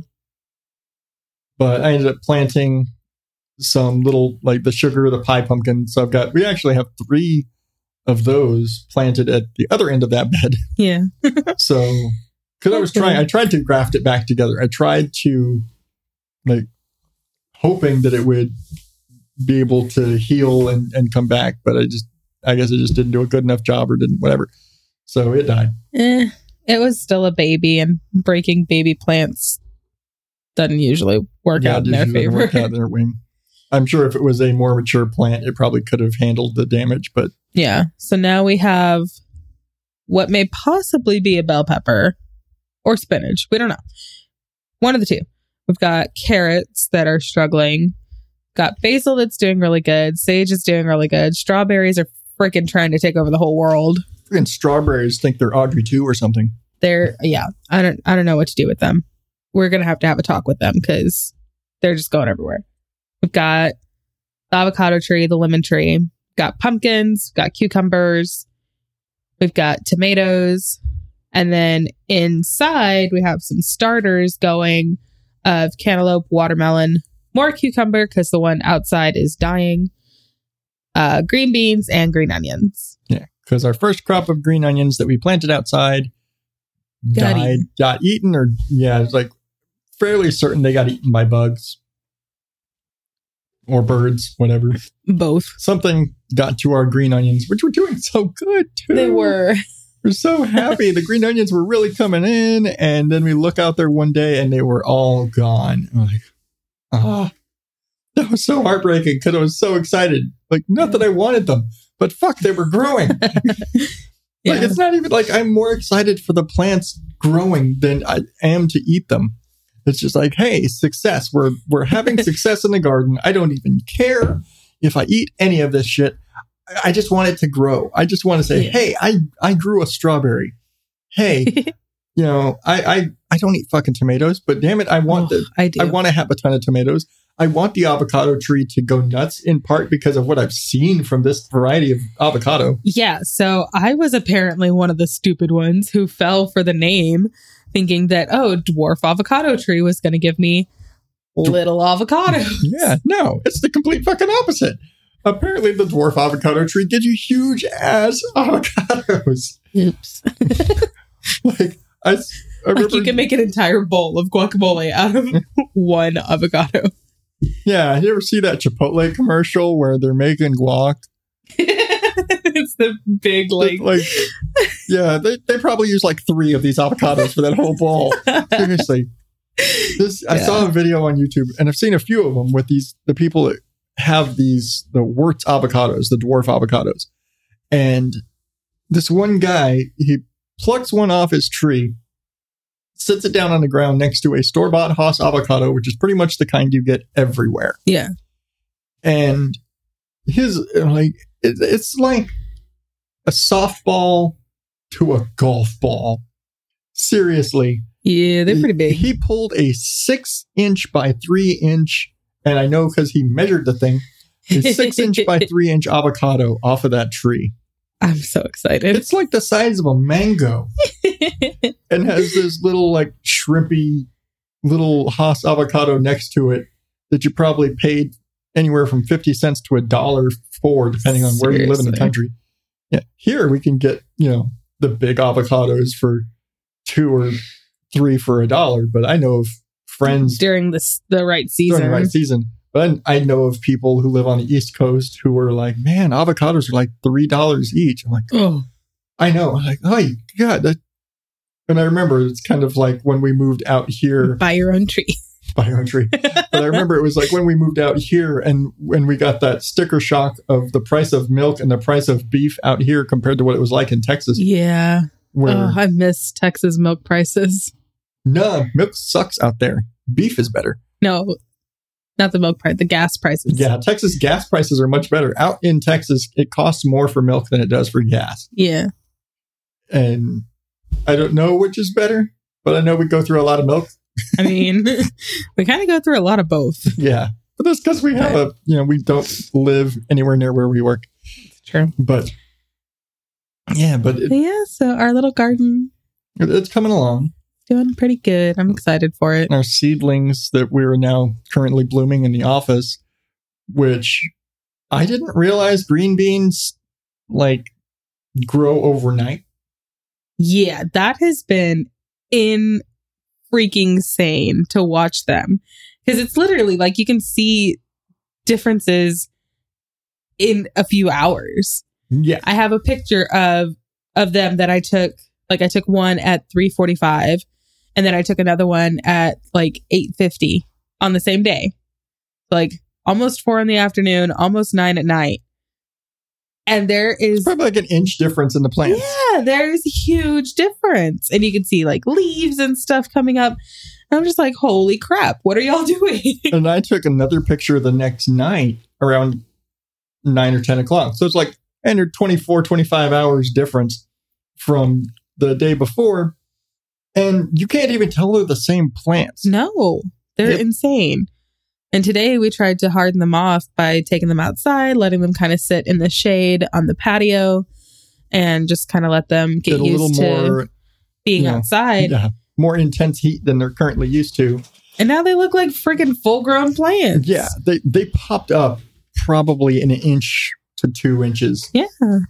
but i ended up planting some little like the sugar the pie pumpkin so i've got we actually have three of those planted at the other end of that bed
Yeah.
So, because I was trying, I tried to graft it back together. I tried to, like, hoping that it would be able to heal and, and come back, but I just, I guess I just didn't do a good enough job or didn't, whatever. So it died.
Eh, it was still a baby, and breaking baby plants doesn't usually work
Yeah,
out in their favor.
work out in their wing. I'm sure if it was a more mature plant, it probably could have handled the damage, but
Yeah. So now we have what may possibly be a bell pepper or spinach. We don't know. One of the two. We've got carrots that are struggling. Got basil that's doing really good. Sage is doing really good. Strawberries are freaking trying to take over the whole world.
freaking strawberries think they're Audrey 2 or something.
They're yeah. I don't I don't know what to do with them. We're gonna have to have a talk with them because they're just going everywhere. We've got the avocado tree, the lemon tree, got pumpkins, got cucumbers, we've got tomatoes, and then inside we have some starters going of cantaloupe, watermelon, more cucumber because the one outside is dying, uh, green beans, and green onions.
Yeah, because our first crop of green onions that we planted outside
Got
died,
eaten.
got eaten, or yeah, it's like fairly certain they got eaten by bugs or birds, whatever.
Both.
Something got to our green onions, which were doing so good too.
They were.
We're so happy. the green onions were really coming in, and then we look out there one day and they were all gone. I'm like, oh, that was so heartbreaking because I was so excited. Like, not that I wanted them, but fuck, they were growing.
Yeah.
Like it's not even like I'm more excited for the plants growing than I am to eat them. It's just like, hey, success. We're we're having success in the garden. I don't even care if I eat any of this shit. I- just want it to grow. I just want to say,
Yeah.
hey, I I grew a strawberry. Hey, you know, I I I don't eat fucking tomatoes, but damn it, I want oh, the
I.
I want to have a ton of tomatoes. I want the avocado tree to go nuts in part because of what I've seen from this variety of avocado.
Yeah, so I was apparently one of the stupid ones who fell for the name, thinking that, oh, dwarf avocado tree was going to give me little avocado.
Yeah, no, it's the complete fucking opposite. Apparently, the dwarf avocado tree gives you huge ass avocados.
Oops.
Like I, s- I
Like
remember,
you can make an entire bowl of guacamole out of one avocado.
yeah. You ever see that Chipotle commercial where they're making guac?
It's the big, like,
like, yeah, they, they probably use like three of these avocados for that whole bowl. Seriously, this I saw a video on YouTube, and I've seen a few of them with these the people that have these the Wurtz avocados, the dwarf avocados, and this one guy he plucks one off his tree, sits it down on the ground next to a store bought Hass avocado, which is pretty much the kind you get everywhere,
yeah.
and his like it's like a softball to a golf ball. Seriously,
Yeah, they're pretty big.
he pulled a six inch by three inch, and I know because he measured the thing, a six inch by three inch avocado off of that tree.
I'm so excited.
It's like the size of a mango and has this little, like, shrimpy little Hass avocado next to it that you probably paid anywhere from 50 cents to a dollar for, depending on where you live in the country. Yeah. Here we can get, you know, the big avocados for two or three for a dollar. But I know of friends
during this the right season.
during the right season. But I know of people who live on the East Coast who were like, man, avocados are like three dollars each. I'm like,
Oh,
I know. I'm like, oh my god. That... And I remember it's kind of like when we moved out here
buy your own tree.
by our but I remember it was like when we moved out here and when we got that sticker shock of the price of milk and the price of beef out here compared to what it was like in Texas,
Yeah.
where
Oh, I miss Texas milk prices.
no milk sucks out there. Beef is better.
No, not the milk price, the gas prices.
Yeah, Texas gas prices are much better. Out in Texas, it costs more for milk than it does for gas.
Yeah.
And I don't know which is better, but I know we go through a lot of milk.
I mean, we kind of go through a lot of both.
Yeah. But that's because we have a, you know, we don't live anywhere near where we work.
True.
But yeah, but it,
Yeah. So our little garden
it's coming along.
doing pretty good. I'm excited for it.
Our seedlings that we're now currently blooming in the office, which I didn't realize green beans like grow overnight.
Yeah, that has been in freaking sane to watch them because it's literally like you can see differences in a few hours.
Yeah.
I have a picture of of them that I took like I took one at 3:45 and then I took another one at like 8:50 on the same day. Like almost 4 in the afternoon, almost 9 at night. And there is
probably like an inch difference in the plants.
yeah, there's a huge difference. And you can see like leaves and stuff coming up. And I'm just like, holy crap, what are y'all doing?
And I took another picture the next night around nine or 10 o'clock. So it's like under 24, 25 hours difference from the day before. And you can't even tell they're the same plants.
no, they're
Yep.
insane. And today we tried to harden them off by taking them outside, letting them kind of sit in the shade on the patio and just kind of let them get,
Get a little
used to
more,
being
you know,
outside.
yeah, more intense heat than they're currently used to.
And now they look like freaking full grown plants.
Yeah, they, they popped up probably an inch to two inches
Yeah.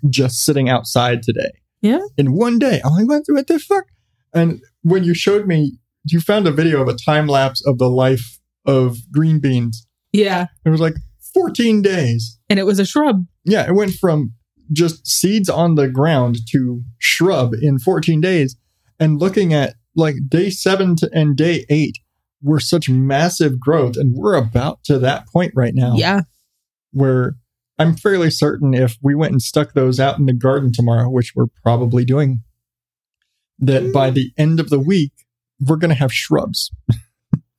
just sitting outside today.
Yeah.
In one day. I'm like, what, what the fuck? And when you showed me, you found a video of a time lapse of the life of green beans.
Yeah.
It was like 14 days.
And it was a shrub.
Yeah, it went from just seeds on the ground to shrub in 14 days. And looking at like day seven to, and day eight were such massive growth. And we're about to that point right now
Yeah.
where I'm fairly certain if we went and stuck those out in the garden tomorrow, which we're probably doing, that by the end of the week, we're going to have shrubs.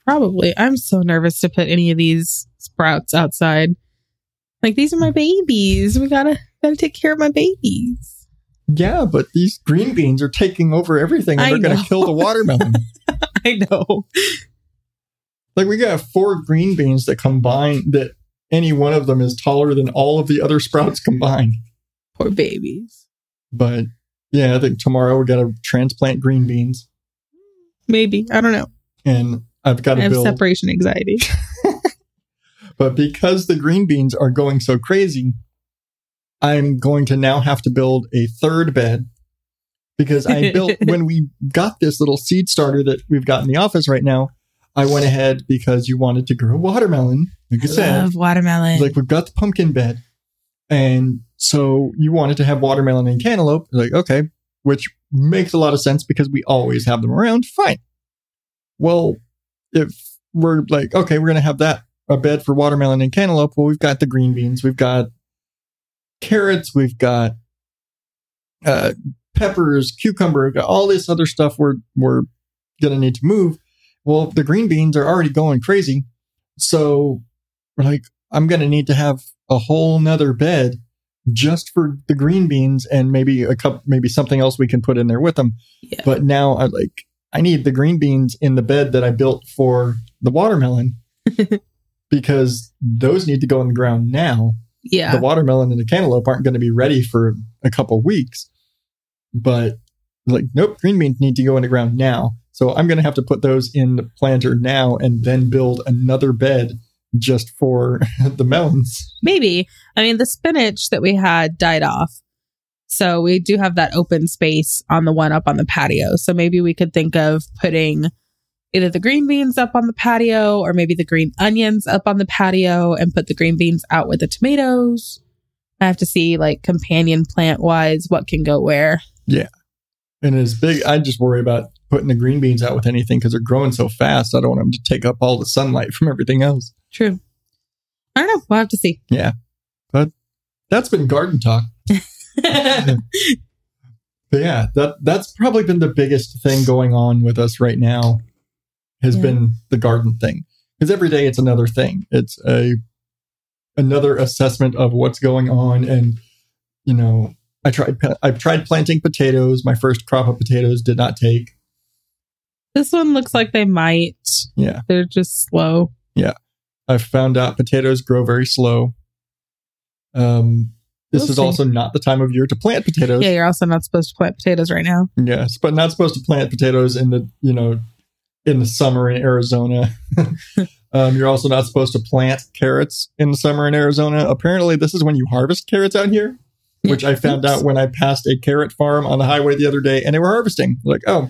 Probably. I'm so nervous to put any of these sprouts outside. Like these are my babies. We gotta gotta take care of my babies.
Yeah, but these green beans are taking over everything and
I
they're gonna kill the watermelon.
I know.
like we got four green beans that combine that any one of them is taller than all of the other sprouts combined.
Poor babies.
But yeah, I think tomorrow we're to transplant green beans
Maybe. I don't know.
and I've got
I have
build
separation anxiety.
But because the green beans are going so crazy, I'm going to now have to build a third bed because I built when we got this little seed starter that we've got in the office right now. I went ahead because you wanted to grow watermelon. Like I said,
Love watermelon.
like we've got the pumpkin bed. And so you wanted to have watermelon and cantaloupe. Like, okay, which makes a lot of sense because we always have them around. Fine. Well, if we're like, okay, we're going to have that a bed for watermelon and cantaloupe. Well, we've got the green beans, we've got carrots, we've got uh, peppers, cucumber, we've got all this other stuff we're we're gonna need to move. Well, the green beans are already going crazy, so we're like, I'm gonna need to have a whole nother bed just for the green beans and maybe a cup, maybe something else we can put in there with them.
Yeah.
But now I like I need the green beans in the bed that I built for the watermelon because those need to go in the ground now.
yeah.
The watermelon and the cantaloupe aren't going to be ready for a couple weeks. But like, nope, green beans need to go in the ground now. So I'm going to have to put those in the planter now and then build another bed just for the melons.
Maybe. I mean, the spinach that we had died off. So we do have that open space on the one up on the patio. So maybe we could think of putting either the green beans up on the patio or maybe the green onions up on the patio and put the green beans out with the tomatoes. I have to see like companion plant wise what can go where. Yeah.
And as big. I just worry about putting the green beans out with anything because they're growing so fast. I don't want them to take up all the sunlight from everything else.
True. I don't know. We'll have to see. Yeah.
But that's been garden talk. But yeah, that that's probably been the biggest thing going on with us right now has
Yeah.
been the garden thing. Because every day it's another thing. It's a another assessment of what's going on and you know, I tried I've tried planting potatoes. My first crop of potatoes did not take.
this one looks like they might.
Yeah.
They're just slow. Yeah.
I found out potatoes grow very slow. Um this
We'll
is
see.
also not the time of year to plant potatoes.
Yeah, you're also not supposed to plant potatoes right now.
Yes, but not supposed to plant potatoes in the you know in the summer in Arizona. um, you're also not supposed to plant carrots in the summer in Arizona. Apparently, this is when you harvest carrots out here, which I found
Oops.
out when I passed a carrot farm on the highway the other day, and they were harvesting. Like, oh,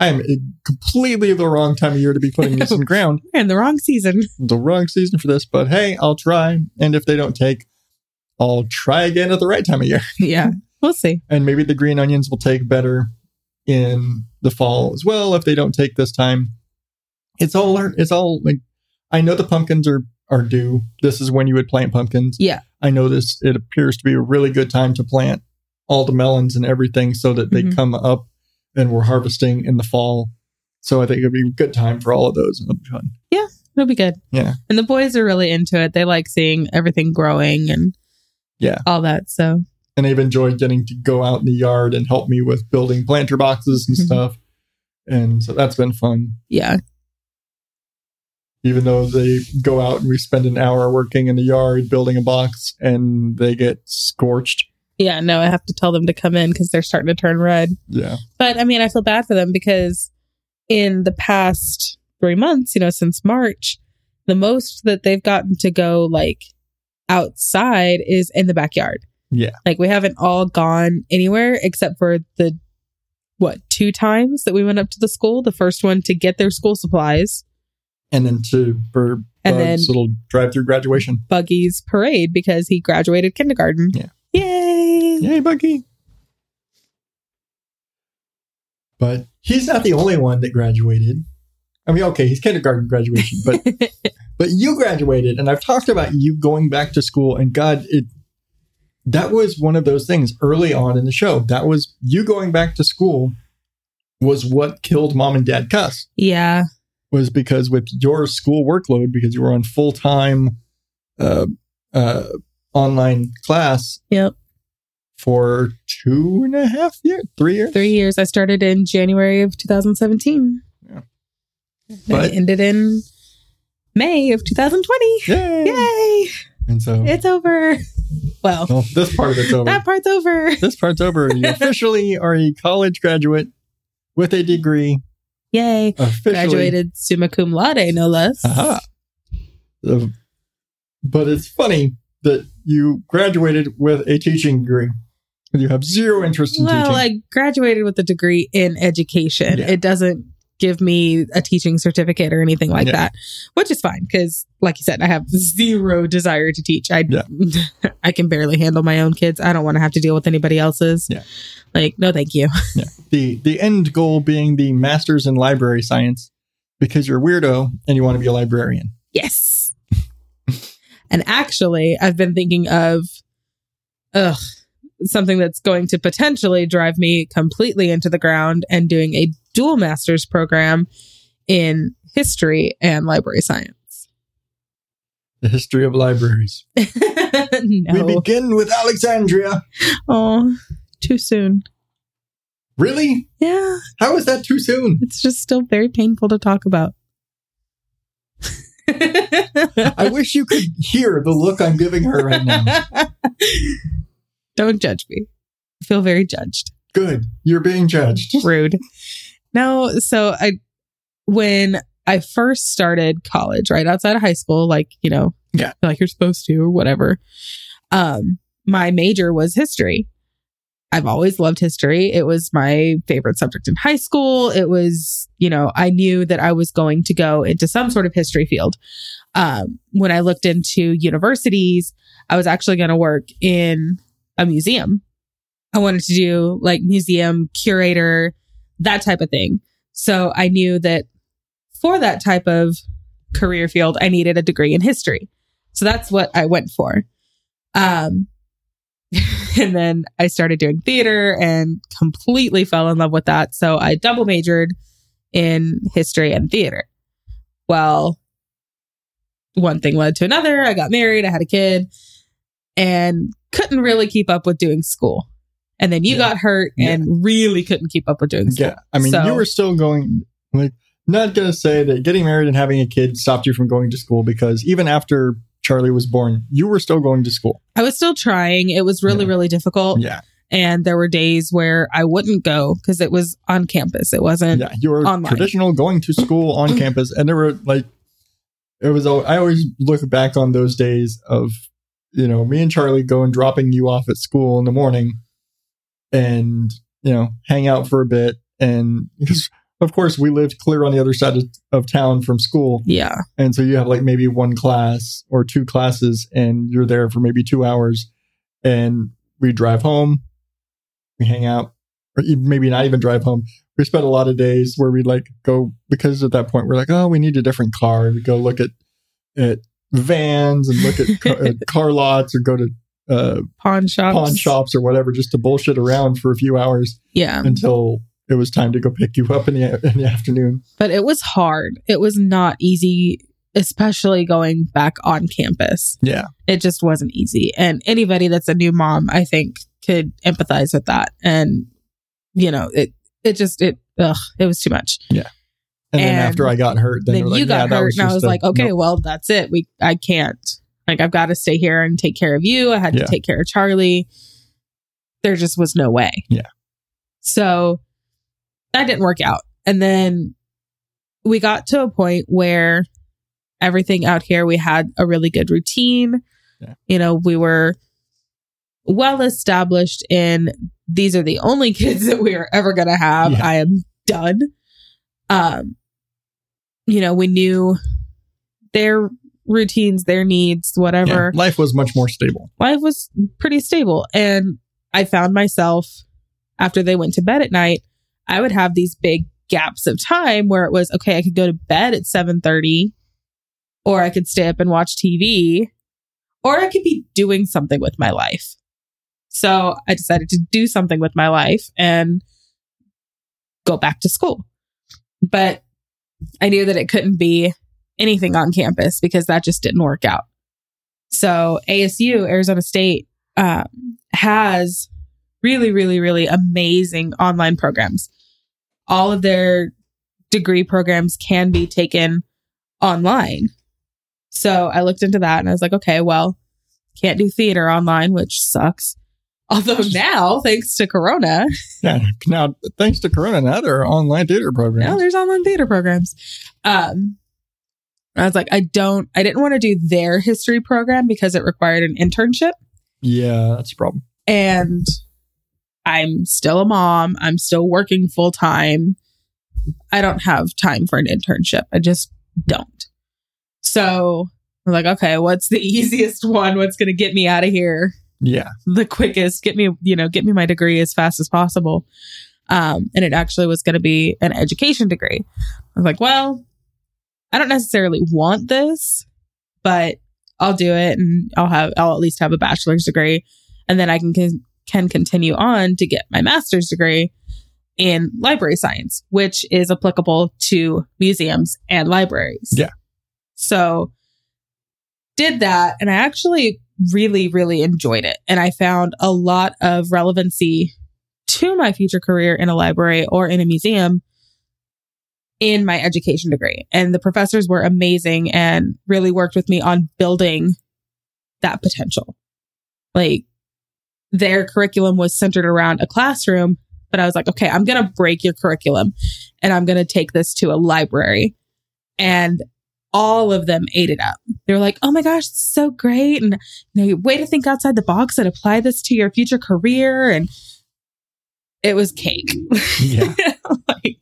I am completely the wrong time of year to be putting this in ground.
We're in the wrong season.
The wrong season for this, but hey, I'll try. And if they don't take, I'll try again at the right time of year.
yeah, we'll see.
and maybe the green onions will take better in the fall as well if they don't take this time it's all it's all like i know the pumpkins are are due this is when you would plant pumpkins
Yeah.
i know this it appears to be a really good time to plant all the melons and everything so that they
Mhm.
come up and we're harvesting in the fall so i think it'd be a good time for all of those and it'll be fun Yeah,
It'll be good.
Yeah.
And the boys are really into it. They like seeing everything growing and
Yeah.
all that. So
and they've enjoyed getting to go out in the yard and help me with building planter boxes and
Mhm.
stuff and so that's been fun
yeah,
even though they go out and we spend an hour working in the yard building a box and they get scorched.
yeah. No, I have to tell them to come in because they're starting to turn red.
Yeah.
But I mean, I feel bad for them because in the past three months, you know, since March, the most that they've gotten to go like outside is in the backyard.
Yeah.
Like we haven't all gone anywhere except for the what two times that we went up to the school. The first one to get their school supplies,
And then to for
And
Bug's
then-
little drive through graduation.
Buggy's parade because he graduated kindergarten.
Yeah.
Yay!
Yay, Buggy. But he's not the only one that graduated. I mean, okay, he's kindergarten graduation, but but you graduated, and I've talked about you going back to school, and God, it that was one of those things early on in the show. That was you going back to school was what killed mom and dad cuss.
yeah.
was because with your school workload, because you were on full time uh, uh, online class
Yep.
for two and a half years, three years,
Three years. I started in January of 2017.
Yeah.
But
But-
ended in May of 2020.
Yay!
Yay!
And so,
It's over. Well,
well, this part of it's over.
that part's over.
this part's over. You officially are a college graduate with a degree.
Yay.
Officially,
Graduated summa cum laude, no less.
Aha. Uh, but it's funny that you graduated with a teaching degree. You have zero interest in
Well,
teaching.
Well, I graduated with a degree in education.
Yeah.
It doesn't give me a teaching certificate or anything like
Yeah.
that, which is fine because, like you said, I have zero desire to teach. I
Yeah.
I can barely handle my own kids. I don't want to have to deal with anybody else's.
Yeah.
Like, no, thank you. yeah.
the the end goal being the masters in library science because you're a weirdo and you want to be a librarian.
Yes. and actually, I've been thinking of, ugh, something that's going to potentially drive me completely into the ground and doing a dual master's program in history and library science.
The history of libraries.
no.
We begin with Alexandria.
oh, too soon.
Really?
Yeah,
How is that too soon?
it's just still very painful to talk about.
I wish you could hear the look I'm giving her right now.
Don't judge me. I feel very judged.
Good. You're being judged.
rude. No, so I when I first started college, right outside of high school, like, you know,
Yeah.
like you're supposed to or whatever. Um, my major was history. I've always loved history. It was my favorite subject in high school. It was, you know, I knew that I was going to go into some sort of history field. Um, when I looked into universities, I was actually going to work in a museum. I wanted to do like museum curator, that type of thing. So I knew that for that type of career field, I needed a degree in history. So that's what I went for. Um, and then I started doing theater and completely fell in love with that. So I double majored in history and theater. Well, one thing led to another. I got married, I had a kid, and couldn't really keep up with doing school. And then you
Yeah.
got hurt
Yeah.
and really couldn't keep up with doing school.
Yeah. I mean,
So-
you were still going, like, not going to say that getting married and having a kid stopped you from going to school because even after Charlie was born, you were still going to school.
I was still trying. It was really,
Yeah.
really difficult.
Yeah.
And there were days where I wouldn't go because it was on campus. It wasn't.
Yeah. You were
online.
traditional going to school on campus. And there were like, it was, I always look back on those days of, you know, me and Charlie going dropping you off at school in the morning and, you know, hang out for a bit. And because, of course, we lived clear on the other side of, of town from school.
Yeah.
And so you have like maybe one class or two classes and you're there for maybe two hours and we drive home, we hang out, or maybe not even drive home. We spent a lot of days where we'd like go because at that point we're like, oh, we need a different car. We go look at, at vans and look at car, at car lots or go to uh,
Pawn shops.
pawn shops or whatever just to bullshit around for a few hours
Yeah.
until it was time to go pick you up in the, in the afternoon.
But it was hard. It was not easy, especially going back on campus.
Yeah.
It just wasn't easy. And anybody that's a new mom, I think, could empathize with that. And, you know, it, it just, it, ugh, it was too much. Yeah.
And, then after I got hurt, then,
then
like,
you got
yeah,
hurt and I was
a-
like, okay,
nope.
well, that's it. We, I can't. Like, I've got to stay here and take care of you. I had
Yeah.
to take care of Charlie. There just was no way.
Yeah.
So that didn't work out. And then we got to a point where everything out here, we had a really good routine.
Yeah.
You know, we were well established in these are the only kids that we are ever going to have.
Yeah.
I am done. Um, you know, we knew their routines, their needs,
Yeah,
whatever.
life was much more stable.
Life was pretty stable. And I found myself after they went to bed at night, I would have these big gaps of time where it was, okay, I could go to bed at 7:30 or I could stay up and watch TV or I could be doing something with my life. So I decided to do something with my life and go back to school. But I knew that it couldn't be anything on campus because that just didn't work out. So ASU, Arizona State, um, has really, really, really amazing online programs. All of their degree programs can be taken online. So I looked into that and I was like, okay, well, can't do theater online, which sucks. Although now, thanks to Corona,
Yeah. Now, thanks to Corona, now there are online theater
now
programs.
there's online theater programs. Um, I was like, I don't, I didn't want to do their history program because it required an internship.
yeah, that's a problem.
and I'm still a mom. I'm still working full time. I don't have time for an internship. I just don't. So I'm like, okay, what's the easiest one? What's going to get me out of here
Yeah.
the quickest? Get me, you know, get me my degree as fast as possible. Um, and it actually was going to be an education degree. I was like, well, I don't necessarily want this, but I'll do it and I'll have, I'll at least have a bachelor's degree and then I can, can, can continue on to get my master's degree in library science, which is applicable to museums and libraries.
Yeah.
So did that and I actually really, really enjoyed it. And I found a lot of relevancy to my future career in a library or in a museum in my education degree. And the professors were amazing and really worked with me on building that potential. Like their curriculum was centered around a classroom, but I was like, okay, I'm going to break your curriculum and I'm going to take this to a library. And all of them ate it up. They were like, oh my gosh, this is so great. And you know, way to think outside the box and apply this to your future career. And it was cake.
Yeah.
like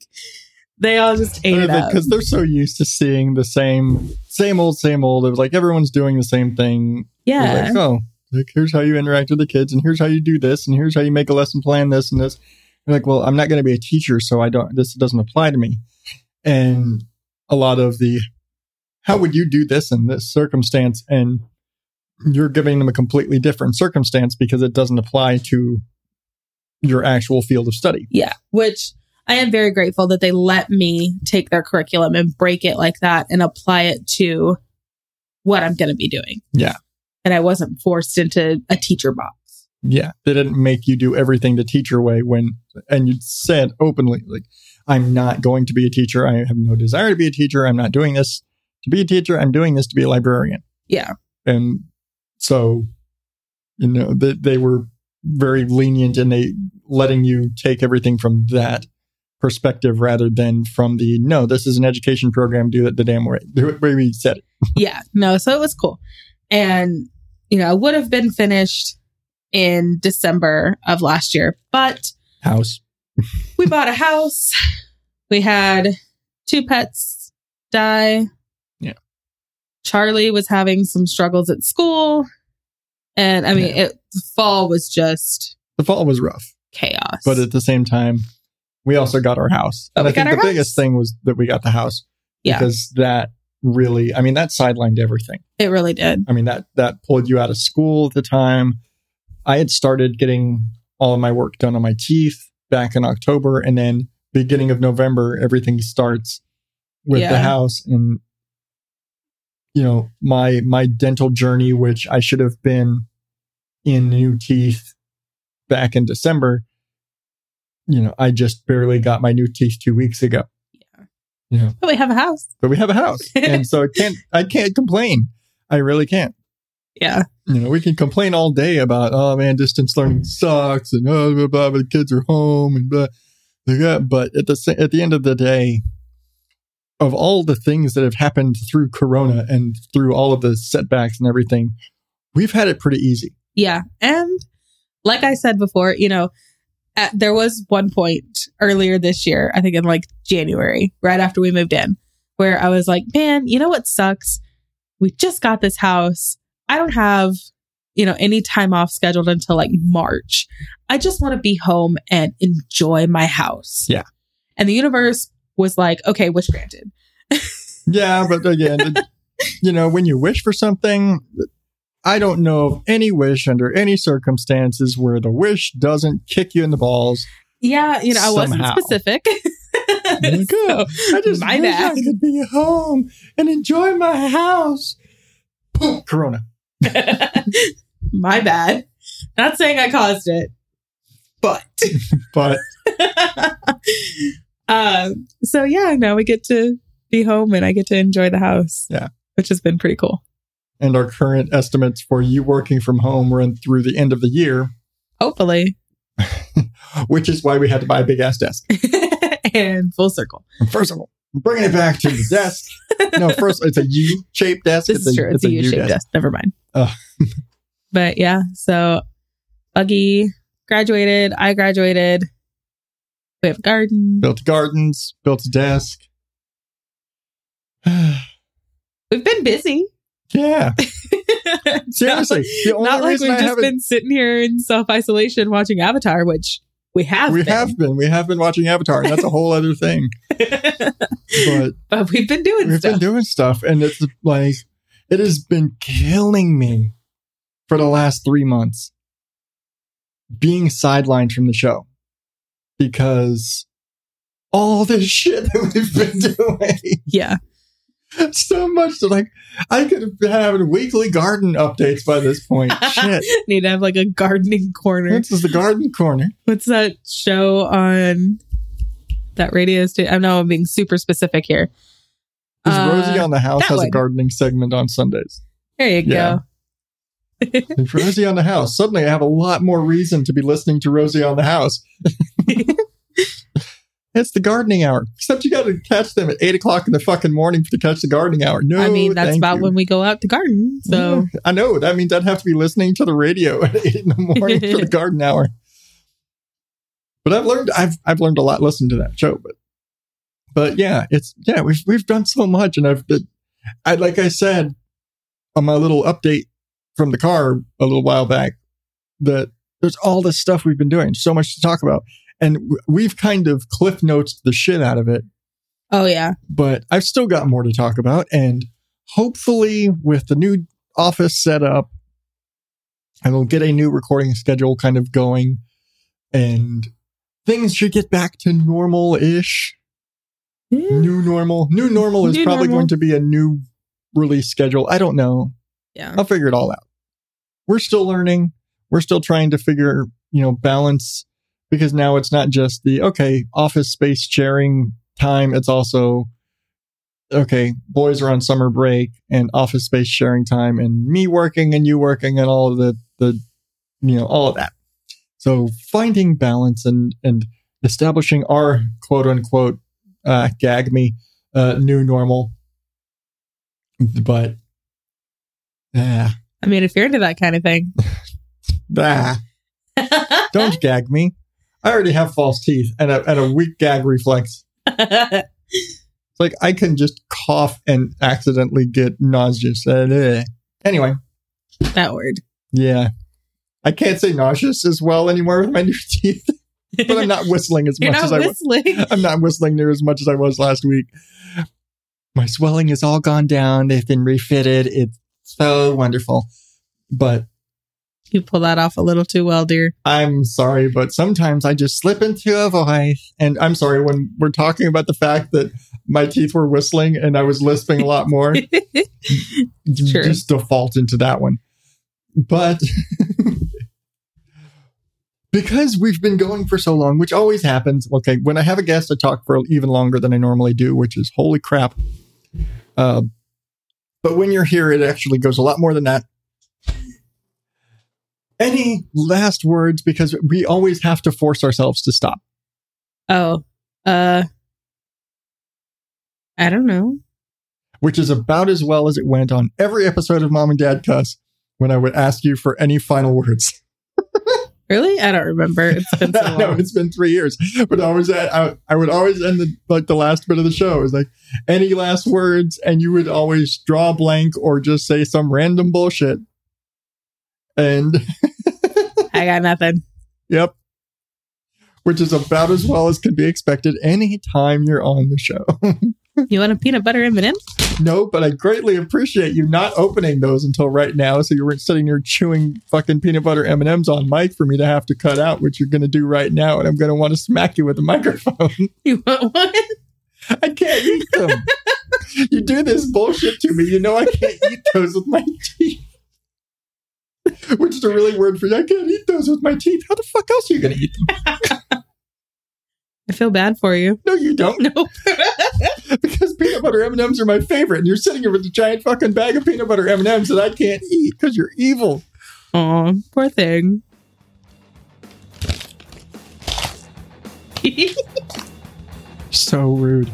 they all just ate it
because they're so used to seeing the same same old same old. It was like everyone's doing the same thing.
Yeah.
like oh like here's how you interact with the kids and here's how you do this and here's how you make a lesson plan this and this. You're like well i'm not going to be a teacher so i don't this doesn't apply to me. And a lot of the how would you do this in this circumstance? And you're giving them a completely different circumstance because it doesn't apply to your actual field of study.
Yeah, which I am very grateful that they let me take their curriculum and break it like that and apply it to what I'm going to be doing.
Yeah.
And I wasn't forced into a teacher box.
Yeah, they didn't make you do everything the teacher way when, and you said openly, like, I'm not going to be a teacher. I have no desire to be a teacher. I'm not doing this to be a teacher. I'm doing this to be a librarian.
Yeah.
And so, you know, they, they were very lenient in they letting you take everything from that perspective rather than from the, no, this is an education program. Do it the damn way. Do it where we said it.
yeah. No, so it was cool. And, you know, I would have been finished in December of last year, but
House.
we bought a house. We had two pets die.
Yeah.
Charlie was having some struggles at school. And I mean,
Yeah.
it fall was just
The fall was rough.
chaos.
but at the same time, we also got our house.
But
and
oh,
I think the
our
biggest thing was that we got the house
yeah,
because that really, I mean, that sidelined everything.
it really did.
I mean, that that pulled you out of school at the time. I had started getting all of my work done on my teeth back in October, and then beginning of November, everything starts with the house and you know my my dental journey, which I should have been in new teeth back in December. You know, I just barely got my new teeth two weeks ago. Yeah. Yeah.
But we have a house.
But we have a house, and so I can't I can't complain. I really can't
Yeah.
you know, we can complain all day about, oh man, distance learning sucks and oh, blah, blah, blah, the kids are home and blah, blah, blah. But at the at the end of the day, of all the things that have happened through Corona and through all of the setbacks and everything, we've had it pretty easy.
Yeah. And like I said before, you know, at, there was one point earlier this year, I think in like January, right after we moved in, where I was like, man, you know what sucks? We just got this house. I don't have, you know, any time off scheduled until like March. I just want to be home and enjoy my house.
Yeah.
And the universe was like, okay, wish granted.
Yeah, but again, you know, when you wish for something, I don't know of any wish under any circumstances where the wish doesn't kick you in the balls.
Yeah. You know, I wasn't
Somehow.
specific.
Like, oh, I just
My
wish
bad.
I could be home and enjoy my house. Boom, Corona.
My bad. Not saying I caused it, but
But
um, so yeah, now we get to be home and I get to enjoy the house.
Yeah.
which has been pretty cool.
And our current estimates for you working from home run through the end of the year,
Hopefully,
which is why we had to buy a big ass desk.
and full circle.
And First of all, bringing it back to the desk. No, first it's a U-shaped desk.
This
it's
is true. It's a U shaped desk. Never mind. But yeah, so Buggy graduated. I graduated. We have a garden.
Built gardens, built a desk.
We've been busy.
Yeah, seriously. The only
Not like we've
I
just been sitting here in self isolation watching Avatar, which we have.
we
been.
have been. We have been watching Avatar, and that's a whole other thing. But
but we've been doing
we've
stuff.
been doing stuff, and it's like it has been killing me for the last three months being sidelined from the show because all this shit that we've been doing.
yeah.
so much that like I could have been having weekly garden updates by this point. Shit.
Need to have like a gardening corner.
This is the garden corner.
What's that show on that radio station? I know I'm being super specific here.
Is
Uh,
Rosie on the House has a gardening segment on Sundays.
There you
Yeah.
go.
Rosie on the House, suddenly I have a lot more reason to be listening to Rosie on the House. it's the gardening hour. Except you got to catch them at eight o'clock in the fucking morning to catch the gardening hour. No,
I mean, that's about
you.
when we go out to garden. So
Yeah, I know that means I'd have to be listening to the radio at eight in the morning for the garden hour. But I've learned I've I've learned a lot listening to that show. But but yeah, it's yeah we've we've done so much, and I've I like I said on my little update from the car a little while back that there's all this stuff we've been doing, so much to talk about, and we've kind of cliff notes the shit out of it.
Oh yeah,
but I've still got more to talk about, and hopefully with the new office set up, I will get a new recording schedule kind of going, and things should get back to normal ish.
Mm.
New normal. New normal is
New
probably
normal.
going to be a new release schedule. I don't know.
yeah.
I'll figure it all out. We're still learning. We're still trying to figure, you know, balance because now it's not just the, okay, office space sharing time. It's also, okay, boys are on summer break and office space sharing time and me working and you working and all of the, the, you know, all of that. So finding balance and, and establishing our quote unquote, uh, gag me, uh, new normal. But, yeah.
I mean, if you're into that kind of thing,
Bah, don't gag me. I already have false teeth and a, and a weak gag reflex. It's like I can just cough and accidentally get nauseous. Eh. Anyway,
that word.
yeah. I can't say nauseous as well anymore with my new teeth, but I'm not whistling as
You're
much as I was. I'm not whistling near as much as I was last week. My swelling has all gone down. They've been refitted. It's so wonderful. But
You pull that off a little too well, dear.
I'm sorry, but sometimes I just slip into a voice. And I'm sorry when we're talking about the fact that my teeth were whistling and I was lisping a lot more,
Sure.
just default into that one. But because we've been going for so long, which always happens. Okay, when I have a guest, I talk for even longer than I normally do, which is holy crap. Uh, but when you're here, it actually goes a lot more than that. Any last words? Because we always have to force ourselves to stop.
oh, uh, I don't know.
which is about as well as it went on every episode of Mom and Dad Cuss when I would ask you for any final words.
Really? I don't remember. It's been so
know it's been three years, but I was at, I, I would always end the like the last bit of the show. It was like any last words, and you would always draw a blank or just say some random bullshit. And
I got nothing.
yep, which is about as well as can be expected anytime you're on the show.
You want a peanut butter M&M?
No, but I greatly appreciate you not opening those until right now. So you weren't sitting here chewing fucking peanut butter M and M's on mic for me to have to cut out, which you're going to do right now, and I'm going to want to smack you with a microphone.
You want one?
I can't eat them. you do this bullshit to me. You know I can't eat those with my teeth. Which is a really word for you. I can't eat those with my teeth. How the fuck else are you going to eat them?
I feel bad for you.
No, you don't.
Nope.
because peanut butter M&Ms are my favorite, and you're sitting here with a giant fucking bag of peanut butter M&Ms that I can't eat because you're evil.
Aw, poor thing.
So rude.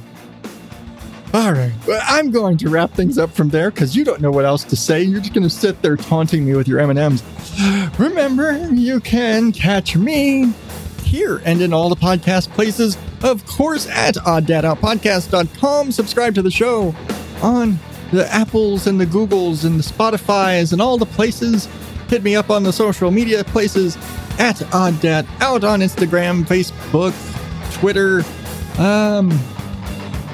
All right. Well, I'm going to wrap things up from there because you don't know what else to say. You're just going to sit there taunting me with your M&Ms. Remember, you can catch me here and in all the podcast places. Of course, at odddadoutpodcast.com. Subscribe to the show on the Apples and the Googles and the Spotify's and all the places. Hit me up on the social media places at Oddad out on Instagram, Facebook, Twitter. Um,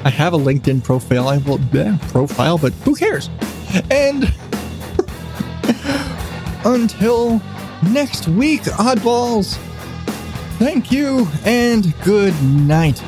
I have a LinkedIn profile. I will yeah, profile, but who cares? And until next week, oddballs. Thank you and good night.